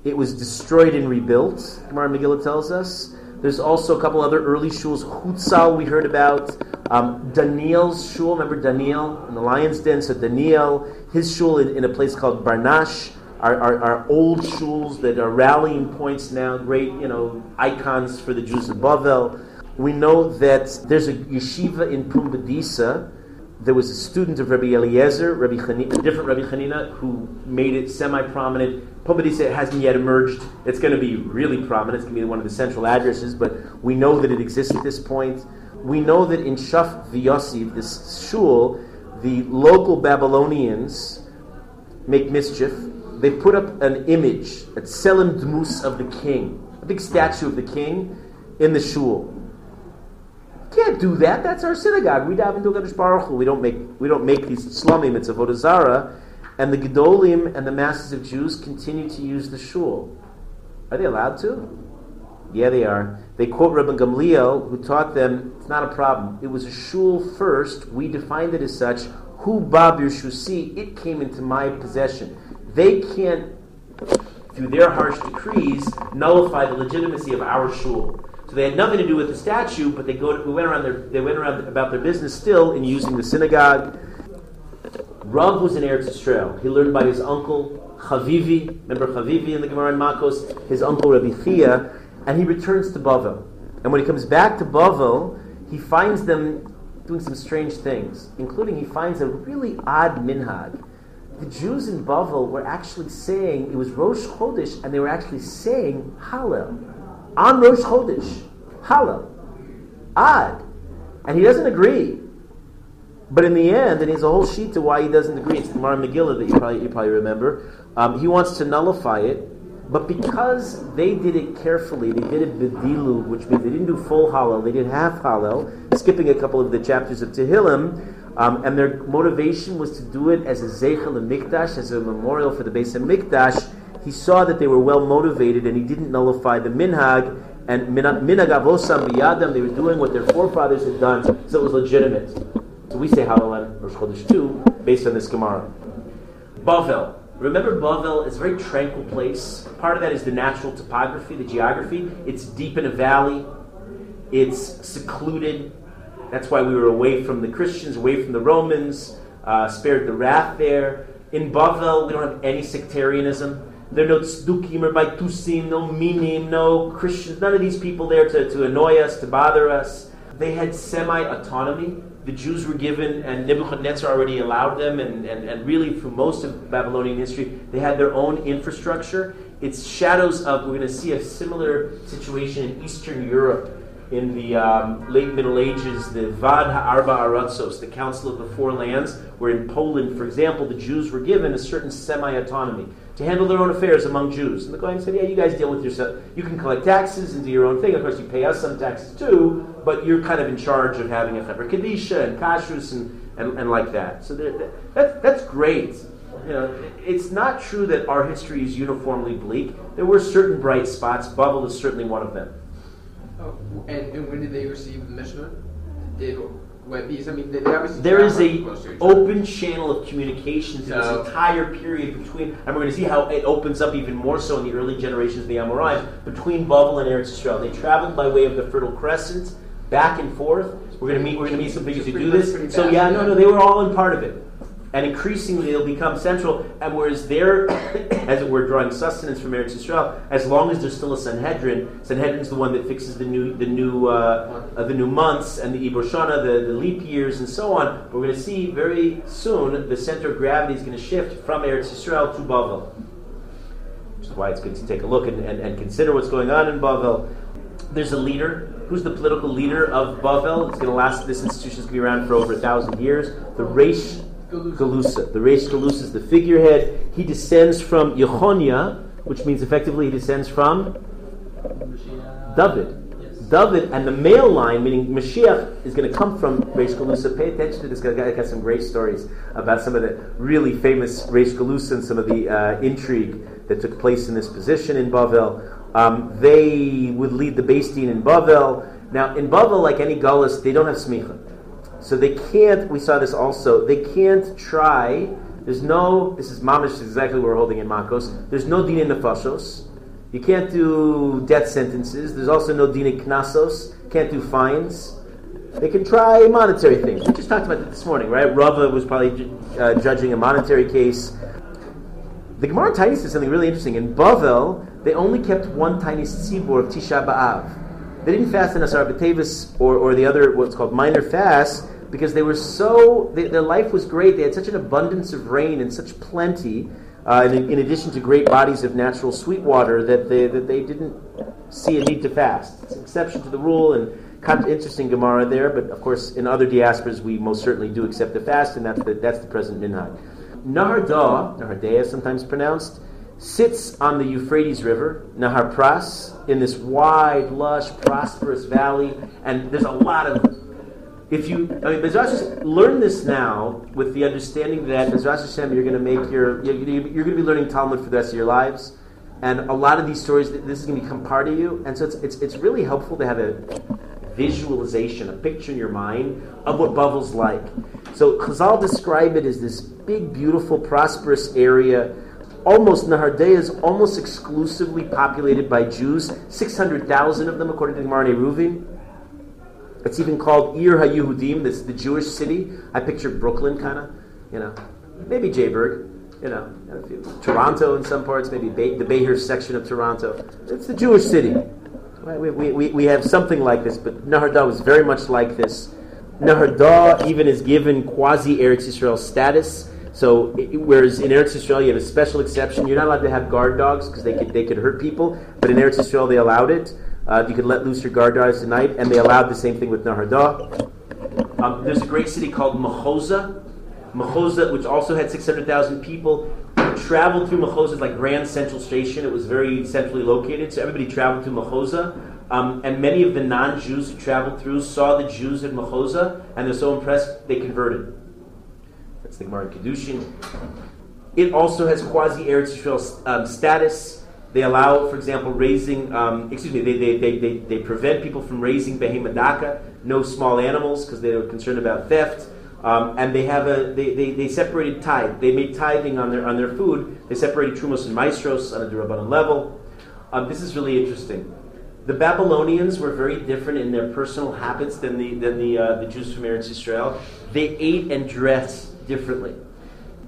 It was destroyed and rebuilt, Gemara Megillah tells us. There's also a couple other early shuls. Hutzal we heard about. Um, Daniel's shul, remember Daniel in the lion's den? So Daniel, his shul in, in a place called Barnash. Our, our, our, old shuls that are rallying points now, great you know icons for the Jews of Bavel. We know that there's a yeshiva in Pumbedisa. There was a student of Rabbi Eliezer, Rabbi Chanina, different Rabbi Chanina, who made it semi-prominent. Pumbedisa hasn't yet emerged. It's going to be really prominent. It's going to be one of the central addresses, but we know that it exists at this point. We know that in Shaf V'Yosiv, this shul, the local Babylonians make mischief. They put up an image, a tselem dmus of the king, a big statue of the king in the shul. Can't do that. That's our synagogue. We daven to Kadosh Baruch Hu. We don't make we don't make these slumim. It's a vodazara, and the gedolim and the masses of Jews continue to use the shul. Are they allowed to? Yeah, they are. They quote Rabbi Gamliel, who taught them it's not a problem. It was a shul first. We defined it as such. Hu bab shusi. It came into my possession. They can't, through their harsh decrees, nullify the legitimacy of our shul. So they had nothing to do with the statue, but they go. To, we went around their. They went around about their business still in using the synagogue. Rav was in Eretz Yisrael. He learned by his uncle Chavivi. Remember Chavivi in the Gemara in Makos? His uncle Rabbi Chia, and he returns to Bavel. And when he comes back to Bavel, he finds them doing some strange things, including he finds a really odd minhag. The Jews in Bavel were actually saying it was Rosh Chodesh, and they were actually saying Hallel on Rosh Chodesh. Hallel. Odd. And he doesn't agree. But in the end, and he's a whole sheet to why he doesn't agree. It's the Mar Megillah that you probably, you probably remember. Um, he wants to nullify it. But because they did it carefully, they did it bedilu, which means they didn't do full Hallel, they did half Hallel, skipping a couple of the chapters of Tehillim, um, and their motivation was to do it as a Zeichel and Mikdash, as a memorial for the base of Mikdash he saw that they were well motivated and he didn't nullify the minhag. And minhag avosam biyadam, they were doing what their forefathers had done, so it was legitimate. So we say Hallel Rosh Chodesh too, based on this Gemara. Bavel. Remember, Bavel is a very tranquil place. Part of that is the natural topography, the geography. It's deep in a valley. It's secluded. That's why we were away from the Christians, away from the Romans, uh, spared the wrath there. In Bavel, we don't have any sectarianism. There are no tzdukim or baitusim, no minim, no Christians, none of these people there to, to annoy us, to bother us. They had semi autonomy. The Jews were given, and Nebuchadnezzar already allowed them, and, and, and really for most of Babylonian history, they had their own infrastructure. It's shadows of, we're going to see a similar situation in Eastern Europe in the um, late Middle Ages, the Vad Ha'arba Aratzos, the Council of the Four Lands, where in Poland, for example, the Jews were given a certain semi autonomy to handle their own affairs among Jews. And the Kohen said, Yeah, you guys deal with yourself. You can collect taxes and do your own thing. Of course, you pay us some taxes too, but you're kind of in charge of having a Chevra Kadisha and Kashrus and, and, and like that. So that, that's great. You know, it's not true that our history is uniformly bleak. There were certain bright spots. Bavel is certainly one of them. Oh, and, and when did they receive the Mishnah? Did because I mean, they, obviously there is a open channel of communications in this entire period between, and we're going to see how it opens up even more so in the early generations of the Amoraim, between Bavel and Eretz Yisrael. They traveled by way of the Fertile Crescent, back and forth. We're going to meet. We're going to meet some people who do this. So yeah, no, no, they were all in part of it and increasingly it'll become central. And whereas they're, as it were, drawing sustenance from Eretz Yisrael, as long as there's still a Sanhedrin, Sanhedrin's the one that fixes the new, the new, uh, uh, the new months and the Iboshana, the, the leap years, and so on. But we're going to see very soon the center of gravity is going to shift from Eretz Yisrael to Bavel, which is why it's good to take a look and, and, and consider what's going on in Bavel. There's a leader. Who's the political leader of Bavel? It's going to last. This institution is going to be around for over a thousand years. The Reish Galusa. The Reish Galusa is the figurehead. He descends from Yechonia, which means effectively he descends from David. David and the male line, meaning Mashiach, is going to come from Reish Galusa. Pay attention to this guy. I got some great stories about some of the really famous Reish Galusa and some of the uh, intrigue that took place in this position in Bavel. Um, they would lead the Beis Din in Bavel. Now, in Bavel, like any Gullus, they don't have smicha. So they can't, we saw this also, they can't try, there's no, this is mamish exactly what we're holding in Makos, there's no din in the fashos. You can't do death sentences. There's also no dina knasos. Can't do fines. They can try monetary things. We just talked about that this morning, right? Rava was probably uh, judging a monetary case. The Gemara in Tiny says something really interesting. In Bavel, they only kept one tiny tzibur of Tisha B'Av. They didn't fast in Asar B'Tevis or, or the other, what's called minor fasts, because they were so, they, their life was great. They had such an abundance of rain and such plenty, uh, in, in, addition to great bodies of natural sweet water, that they, that they didn't see a need to fast. It's an exception to the rule, and kind of interesting Gemara there, but of course, in other diasporas, we most certainly do accept the fast, and that's the, that's the present minhag. Nahar Da, Nahar Dea sometimes pronounced, sits on the Euphrates River, Nahar Pras, in this wide, lush, prosperous valley, and there's a lot of. If you, I mean, Bezras, learn this now with the understanding that Bezras Hashem, you're going to make your, you're going to be learning Talmud for the rest of your lives, and a lot of these stories, this is going to become part of you, and so it's it's, it's really helpful to have a visualization, a picture in your mind of what Bavel's like. So Chazal describe it as this big, beautiful, prosperous area. Almost Nahardea is almost exclusively populated by Jews. Six hundred thousand of them, according to the Gemara Ruvim. It's even called Ir HaYehudim. That's the Jewish city. I picture Brooklyn, kind of, you know, maybe Jayburg, you know, Toronto in some parts, maybe the Bathurst section of Toronto. It's the Jewish city. We, we, we have something like this, but Naharda was very much like this. Naharda even is given quasi Eretz Yisrael status. So, it, whereas in Eretz Yisrael you have a special exception, you're not allowed to have guard dogs because they could, they could hurt people, but in Eretz Yisrael they allowed it. Uh, you could let loose your guard dogs tonight, and they allowed the same thing with Naharda. Um, there's a great city called Machoza, Machoza, which also had 600,000 people traveled through Machoza like Grand Central Station. It was very centrally located, so everybody traveled through Machoza. Um, and many of the non-Jews who traveled through saw the Jews in Machoza, and they're so impressed they converted. That's the Gemara Kedushin. It also has quasi Eretz Yisrael um, status. They allow, for example, raising. Um, excuse me. They, they, they, they, they prevent people from raising behemadaka, no small animals, because they were concerned about theft. Um, and they have a they, they, they separated tithe. They made tithing on their on their food. They separated trumos and maasros on a durabanan level. Um, this is really interesting. The Babylonians were very different in their personal habits than the than the uh, the Jews from Eretz Israel. They ate and dressed differently,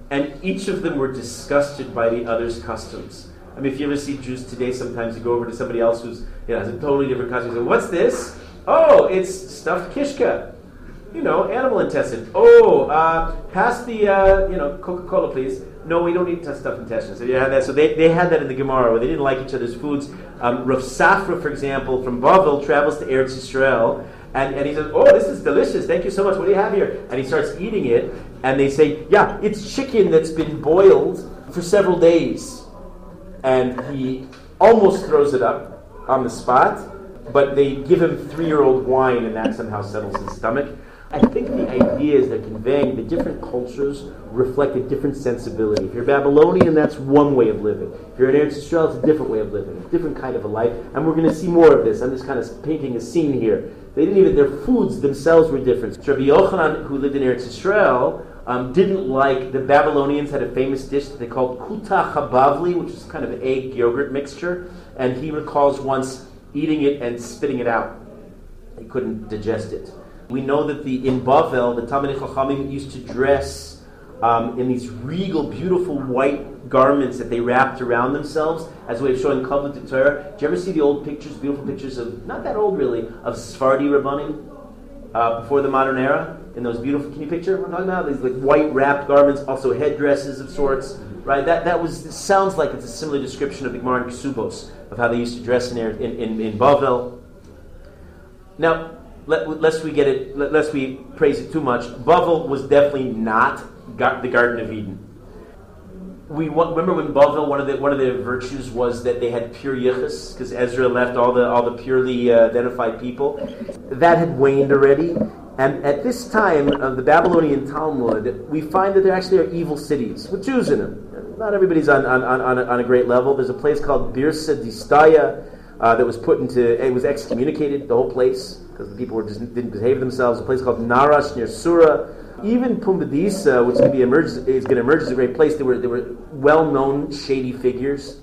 and each of them were disgusted by the other's customs. I mean, if you ever see Jews today, sometimes you go over to somebody else who's you know, has a totally different costume. Say, "What's this?" Oh, it's stuffed kishka you know, animal intestine. Oh, uh, pass the, uh, you know, Coca-Cola, please. No, we don't eat stuffed intestines. So, yeah, that. so they, they had that in the Gemara where they didn't like each other's foods. Um, Rav Safra, for example, from Bavel, travels to Eretz Yisrael, and, and he says, oh, this is delicious. Thank you so much. What do you have here? And he starts eating it, and they say, yeah, it's chicken that's been boiled for several days. And he almost throws it up on the spot, but they give him three-year-old wine, and that somehow settles his stomach. I think the ideas they're conveying, the different cultures reflect a different sensibility. If you're Babylonian, that's one way of living. If you're in Eretz it's a different way of living, a different kind of a life. And we're going to see more of this. I'm just kind of painting a scene here. They didn't even, their foods themselves were different. Rabbi Yochanan, who lived in Eretz Yisrael, um, didn't like, the Babylonians had a famous dish that they called kuta chabavli, which is kind of egg yogurt mixture. And he recalls once eating it and spitting it out. He couldn't digest it. We know that the in Bavel, the Talmidei Chachamim used to dress um, in these regal, beautiful white garments that they wrapped around themselves as a way of showing kavod to Torah. Do you ever see the old pictures, beautiful pictures of not that old really, of Sephardi Rabbanim uh, before the modern era? In those beautiful, can you picture what I'm talking about? These like white wrapped garments, also headdresses of sorts, right? That that was sounds like it's a similar description of the Gemara and Kesubos of how they used to dress in in, in, in Bavel. Now, let, lest we get it, lest we praise it too much, Bavel was definitely not the Garden of Eden. We remember when Bavel, one of the one of the virtues was that they had pure yichus, because Ezra left all the all the purely uh, identified people. That had waned already, and at this time of the Babylonian Talmud, we find that there actually are evil cities with Jews in them. Not everybody's on on, on, a, on a great level. There's a place called Birsa Distaya uh, that was put into it was excommunicated the whole place because the people were just, didn't behave themselves. A place called Narash near Sura. Even Pumbedisa, which is going to emerge, is going to emerge as a great place. There were there were well known shady figures.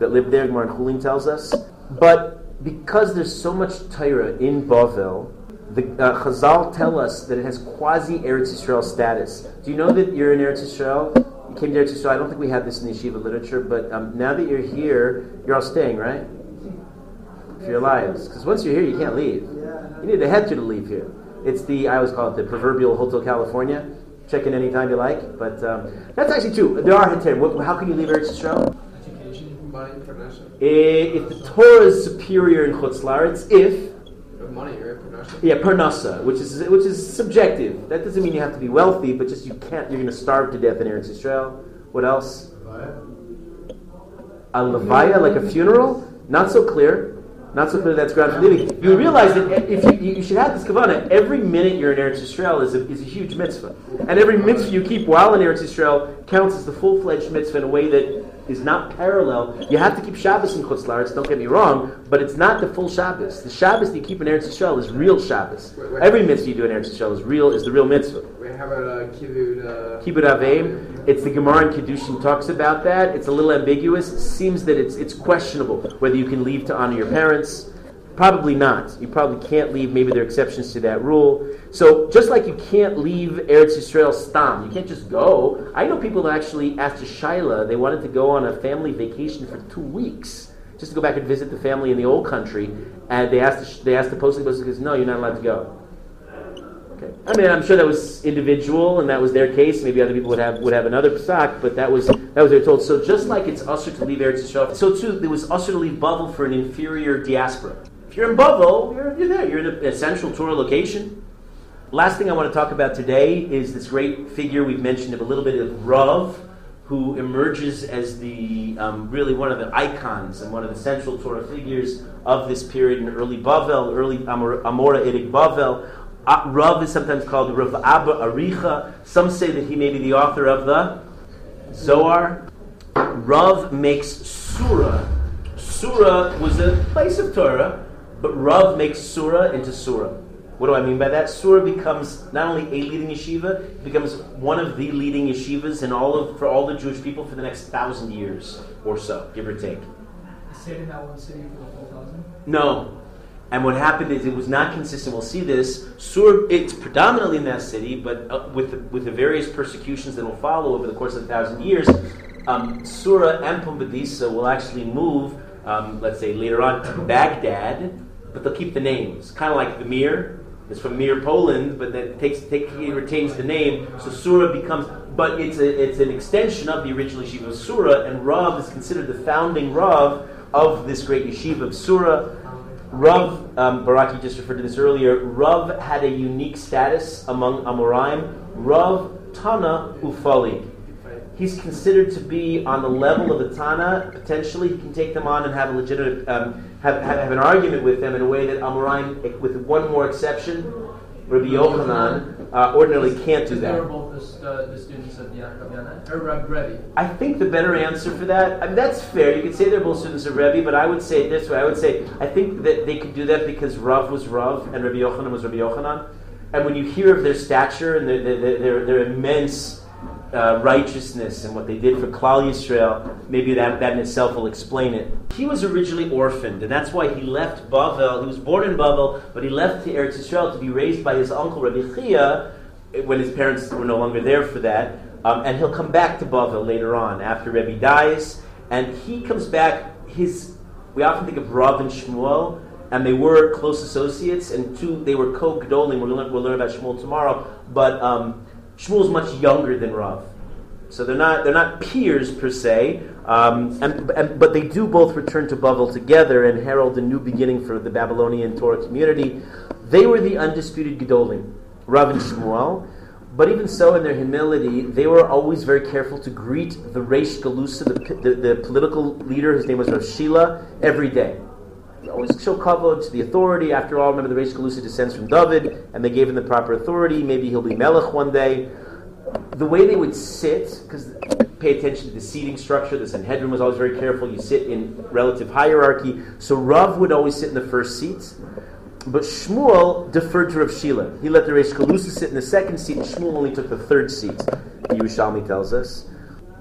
that lived there. Gemara Chulin tells us. But because there's so much Torah in Bavel, the uh, Chazal tell us that it has quasi Eretz Yisrael status. Do you know that you're in Eretz Yisrael? You came to Eretz Yisrael. I don't think we have this in the yeshiva literature, but um, now that you're here, you're all staying, right? For your lives, because once you're here, you can't leave. You need a head to leave here. It's the I always call it the proverbial Hotel California. Check in anytime you like, but um, that's actually true. There are heterim. How can you leave Eretz Yisrael? Education. Money, production. If the Torah is superior in Chutz Laretz, if Money, right? Yeah, parnasa, which is which is subjective. That doesn't mean you have to be wealthy, but just you can't. You're going to starve to death in Eretz Yisrael. What else? A levaya, like a funeral. Not so clear. Not so clear that's ground for leaving. You realize that if you, you should have this kavana, every minute you're in Eretz Yisrael is a, is a huge mitzvah, and every mitzvah you keep while in Eretz Yisrael counts as the full fledged mitzvah in a way that is not parallel. You have to keep Shabbos in Chutz Laretz, don't get me wrong, but it's not the full Shabbos. The Shabbos that you keep in Eretz Yisrael is real Shabbos. Wait, wait. Every mitzvah you do in Eretz Yisrael is real is the real mitzvah. Wait, how about uh, Kibbutz? Uh, Kibbut Avim. It's the Gemara in Kedushin talks about that. It's a little ambiguous. It seems that it's it's questionable whether you can leave to honor your parents. Probably not. You probably can't leave. Maybe there are exceptions to that rule. So just like you can't leave Eretz Yisrael stam, you can't just go. I know people actually asked a Shaila. They wanted to go on a family vacation for two weeks just to go back and visit the family in the old country, and they asked the, they asked the post because no, you're not allowed to go. Okay. I mean, I'm sure that was individual, and that was their case. Maybe other people would have would have another psak, but that was that was their told. So just like it's assur to leave Eretz Yisrael, so too there was assur to leave Bavel for an inferior diaspora. If you're in Bavel, you're, you're there. You're in an essential Torah location. Last thing I want to talk about today is this great figure we've mentioned a little bit of Rav, who emerges as the um, really one of the icons and one of the central Torah figures of this period in early Bavel, early Amor- Amoraitic Bavel. Uh, Rav is sometimes called Rav Abba Aricha. Some say that he may be the author of the Zohar. Rav makes Surah. Surah was a place of Torah, but Rav makes Surah into Surah. What do I mean by that? Surah becomes not only a leading yeshiva, it becomes one of the leading yeshivas in all of for all the Jewish people for the next thousand years or so, give or take. Stayed in that one city for the whole thousand. No. And what happened is it was not consistent. We'll see this. Sur, it's predominantly in that city, but uh, with, the, with the various persecutions that will follow over the course of a thousand years, um, Surah and Pumbedisa will actually move, um, let's say later on, to Baghdad, but they'll keep the names. Kind of like the Mir. It's from Mir, Poland, but takes, take, it retains the name. So Sura becomes, but it's, a, it's an extension of the original yeshiva of Surah, and Rav is considered the founding Rav of this great yeshiva of Surah. Rav, um, Baraki just referred to this earlier, Rav had a unique status among Amoraim. Rav Tana Ufali. He's considered to be on the level of a Tana. Potentially, he can take them on and have a legitimate, um, have, have, have an argument with them in a way that Amoraim, with one more exception, Rabbi Yochanan, uh, ordinarily can't do They were that. both the, st- the students of Yaakov Yana. or Reb I think the better answer for that, I mean, that's fair. You could say they're both students of Rebbe, but I would say it this way. I would say, I think that they could do that because Rav was Rav and Rabbi Yochanan was Rabbi Yochanan. And when you hear of their stature and their, their, their, their immense uh, righteousness and what they did for Klal Yisrael, maybe that, that in itself will explain it. He was originally orphaned, and that's why he left Bavel. He was born in Bavel, but he left to Eretz Yisrael to be raised by his uncle Rabbi Chia when his parents were no longer there for that. Um, and he'll come back to Bavel later on after Rebbe dies, and he comes back. His we often think of Rav and Shmuel, and they were close associates, and two they were learn, we'll learn about Shmuel tomorrow, but um, Shmuel's much younger than Rav, so they're not they're not peers per se. Um, and, and, but they do both return to Bavel together and herald a new beginning for the Babylonian Torah community. They were the undisputed gedolim, Rav and Shmuel. But even so, in their humility, they were always very careful to greet the Reish Galusa, the, the, the political leader, his name was Rav Shila, every day. Always show kavod to the authority. After all, remember the Reish Galusa descends from David, and they gave him the proper authority. Maybe he'll be Melech one day. The way they would sit, because pay attention to the seating structure, the Sanhedrin was always very careful. You sit in relative hierarchy. So Rav would always sit in the first seat. But Shmuel deferred to Rav Shila. He let the Reish Galusa sit in the second seat, and Shmuel only took the third seat. The Yerushalmi tells us.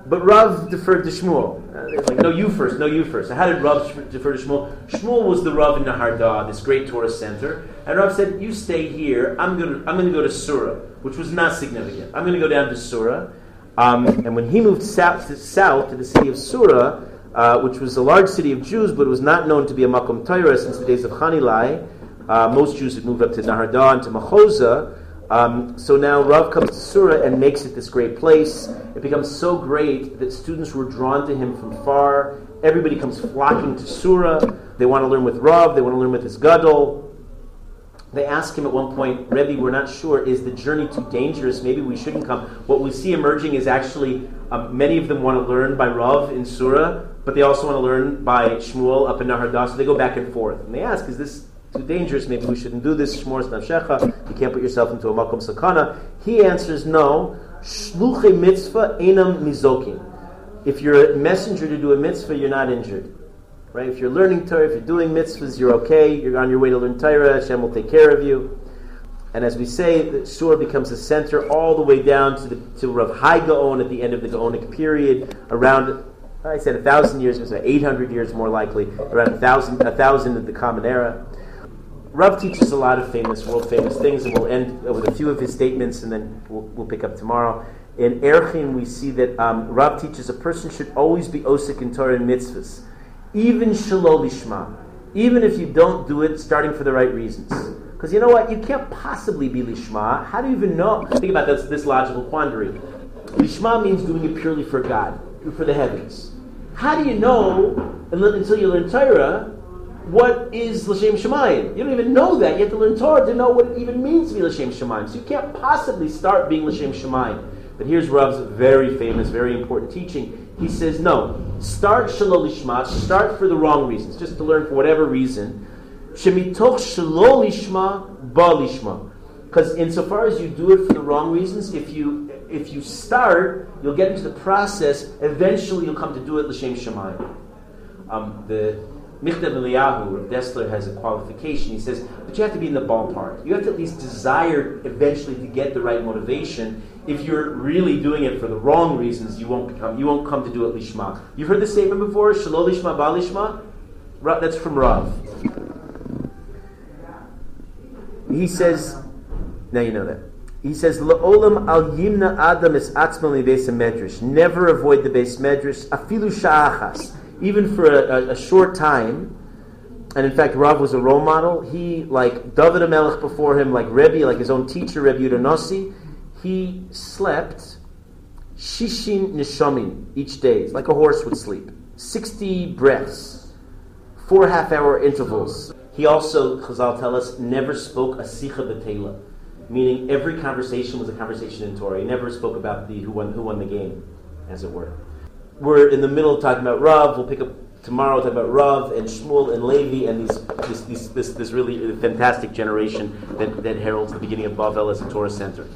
But Rav deferred to Shmuel. Uh, like, no, you first, no, you first. So how did Rav defer to Shmuel? Shmuel was the Rav in Naharda, this great Torah center. And Rav said, you stay here, I'm going to I'm gonna go to Surah, which was not significant. I'm going to go down to Surah. Um, and when he moved south to, south to the city of Surah, uh, which was a large city of Jews, but was not known to be a Makom Torah since the days of Hanilai, uh, most Jews had moved up to Naharda and to Machoza. Um, so now Rav comes to Sura and makes it this great place. It becomes so great that students were drawn to him from far. Everybody comes flocking to Sura. They want to learn with Rav. They want to learn with his Gadol. They ask him at one point, Rebbe, we're not sure, is the journey too dangerous? Maybe we shouldn't come. What we see emerging is actually um, many of them want to learn by Rav in Sura, but they also want to learn by Shmuel up in Nahardah, so they go back and forth. And they ask, is this too dangerous? Maybe we shouldn't do this. Shmor nafshecha. You can't put yourself into a makom sakana. He answers, no. Shluche mitzvah enam mizokin. If you're a messenger to do a mitzvah, you're not injured. Right? If you're learning Torah, if you're doing mitzvahs, you're okay. You're on your way to learn Torah. Hashem will take care of you. And as we say, the Surah becomes a center all the way down to, the, to Rav Hai Gaon at the end of the Gaonic period, around, I said a thousand years, it was 800 years more likely, around a thousand, a thousand of the Common Era. Rav teaches a lot of famous, world famous things, and we'll end with a few of his statements, and then we'll, we'll pick up tomorrow. In Erchin, we see that um, Rav teaches a person should always be osik in Torah and mitzvahs even shalol lishma, even if you don't do it starting for the right reasons. Because you know what? You can't possibly be lishma. How do you even know? Think about this, this logical quandary. Lishma means doing it purely for God, for the heavens. How do you know until you learn Torah what is l'shem shemayim? You don't even know that. You have to learn Torah to know what it even means to be l'shem shemayim. So you can't possibly start being l'shem shemayim. But here's Rav's very famous, very important teaching. He says, no, start shalol lishma, start for the wrong reasons, just to learn for whatever reason. Shemitoch shalol lishma, ba. Because insofar as you do it for the wrong reasons, if you if you start, you'll get into the process. Eventually, you'll come to do it l'shem shemayim. Um, the Michtav Eliyahu, Dessler has a qualification. He says, but you have to be in the ballpark. You have to at least desire eventually to get the right motivation. If you're really doing it for the wrong reasons, you won't become. You won't come to do it lishma. You've heard the statement before, shalol lishma ba lishma. That's from Rav. He says, now you know that. He says, "La'olam al yimna adam is atzmal medrash. Never avoid the base medrash. Afilu sha'achas even for a, a, short time. And in fact, Rav was a role model. He, like David Amelech before him, like Rebbe, like his own teacher, Rebbe Yudanossi, he slept shishin nishamin each day, like a horse would sleep. 60 breaths, four half-hour intervals. He also, Chazal tell us, never spoke a sicha betela, meaning every conversation was a conversation in Torah. He never spoke about the who won, who won the game, as it were we're in the middle of talking about Rav. We'll pick up tomorrow talk about Rav and Shmuel and Levi and these, this, this, this, this really fantastic generation that, that heralds the beginning of Bavel as a Torah center.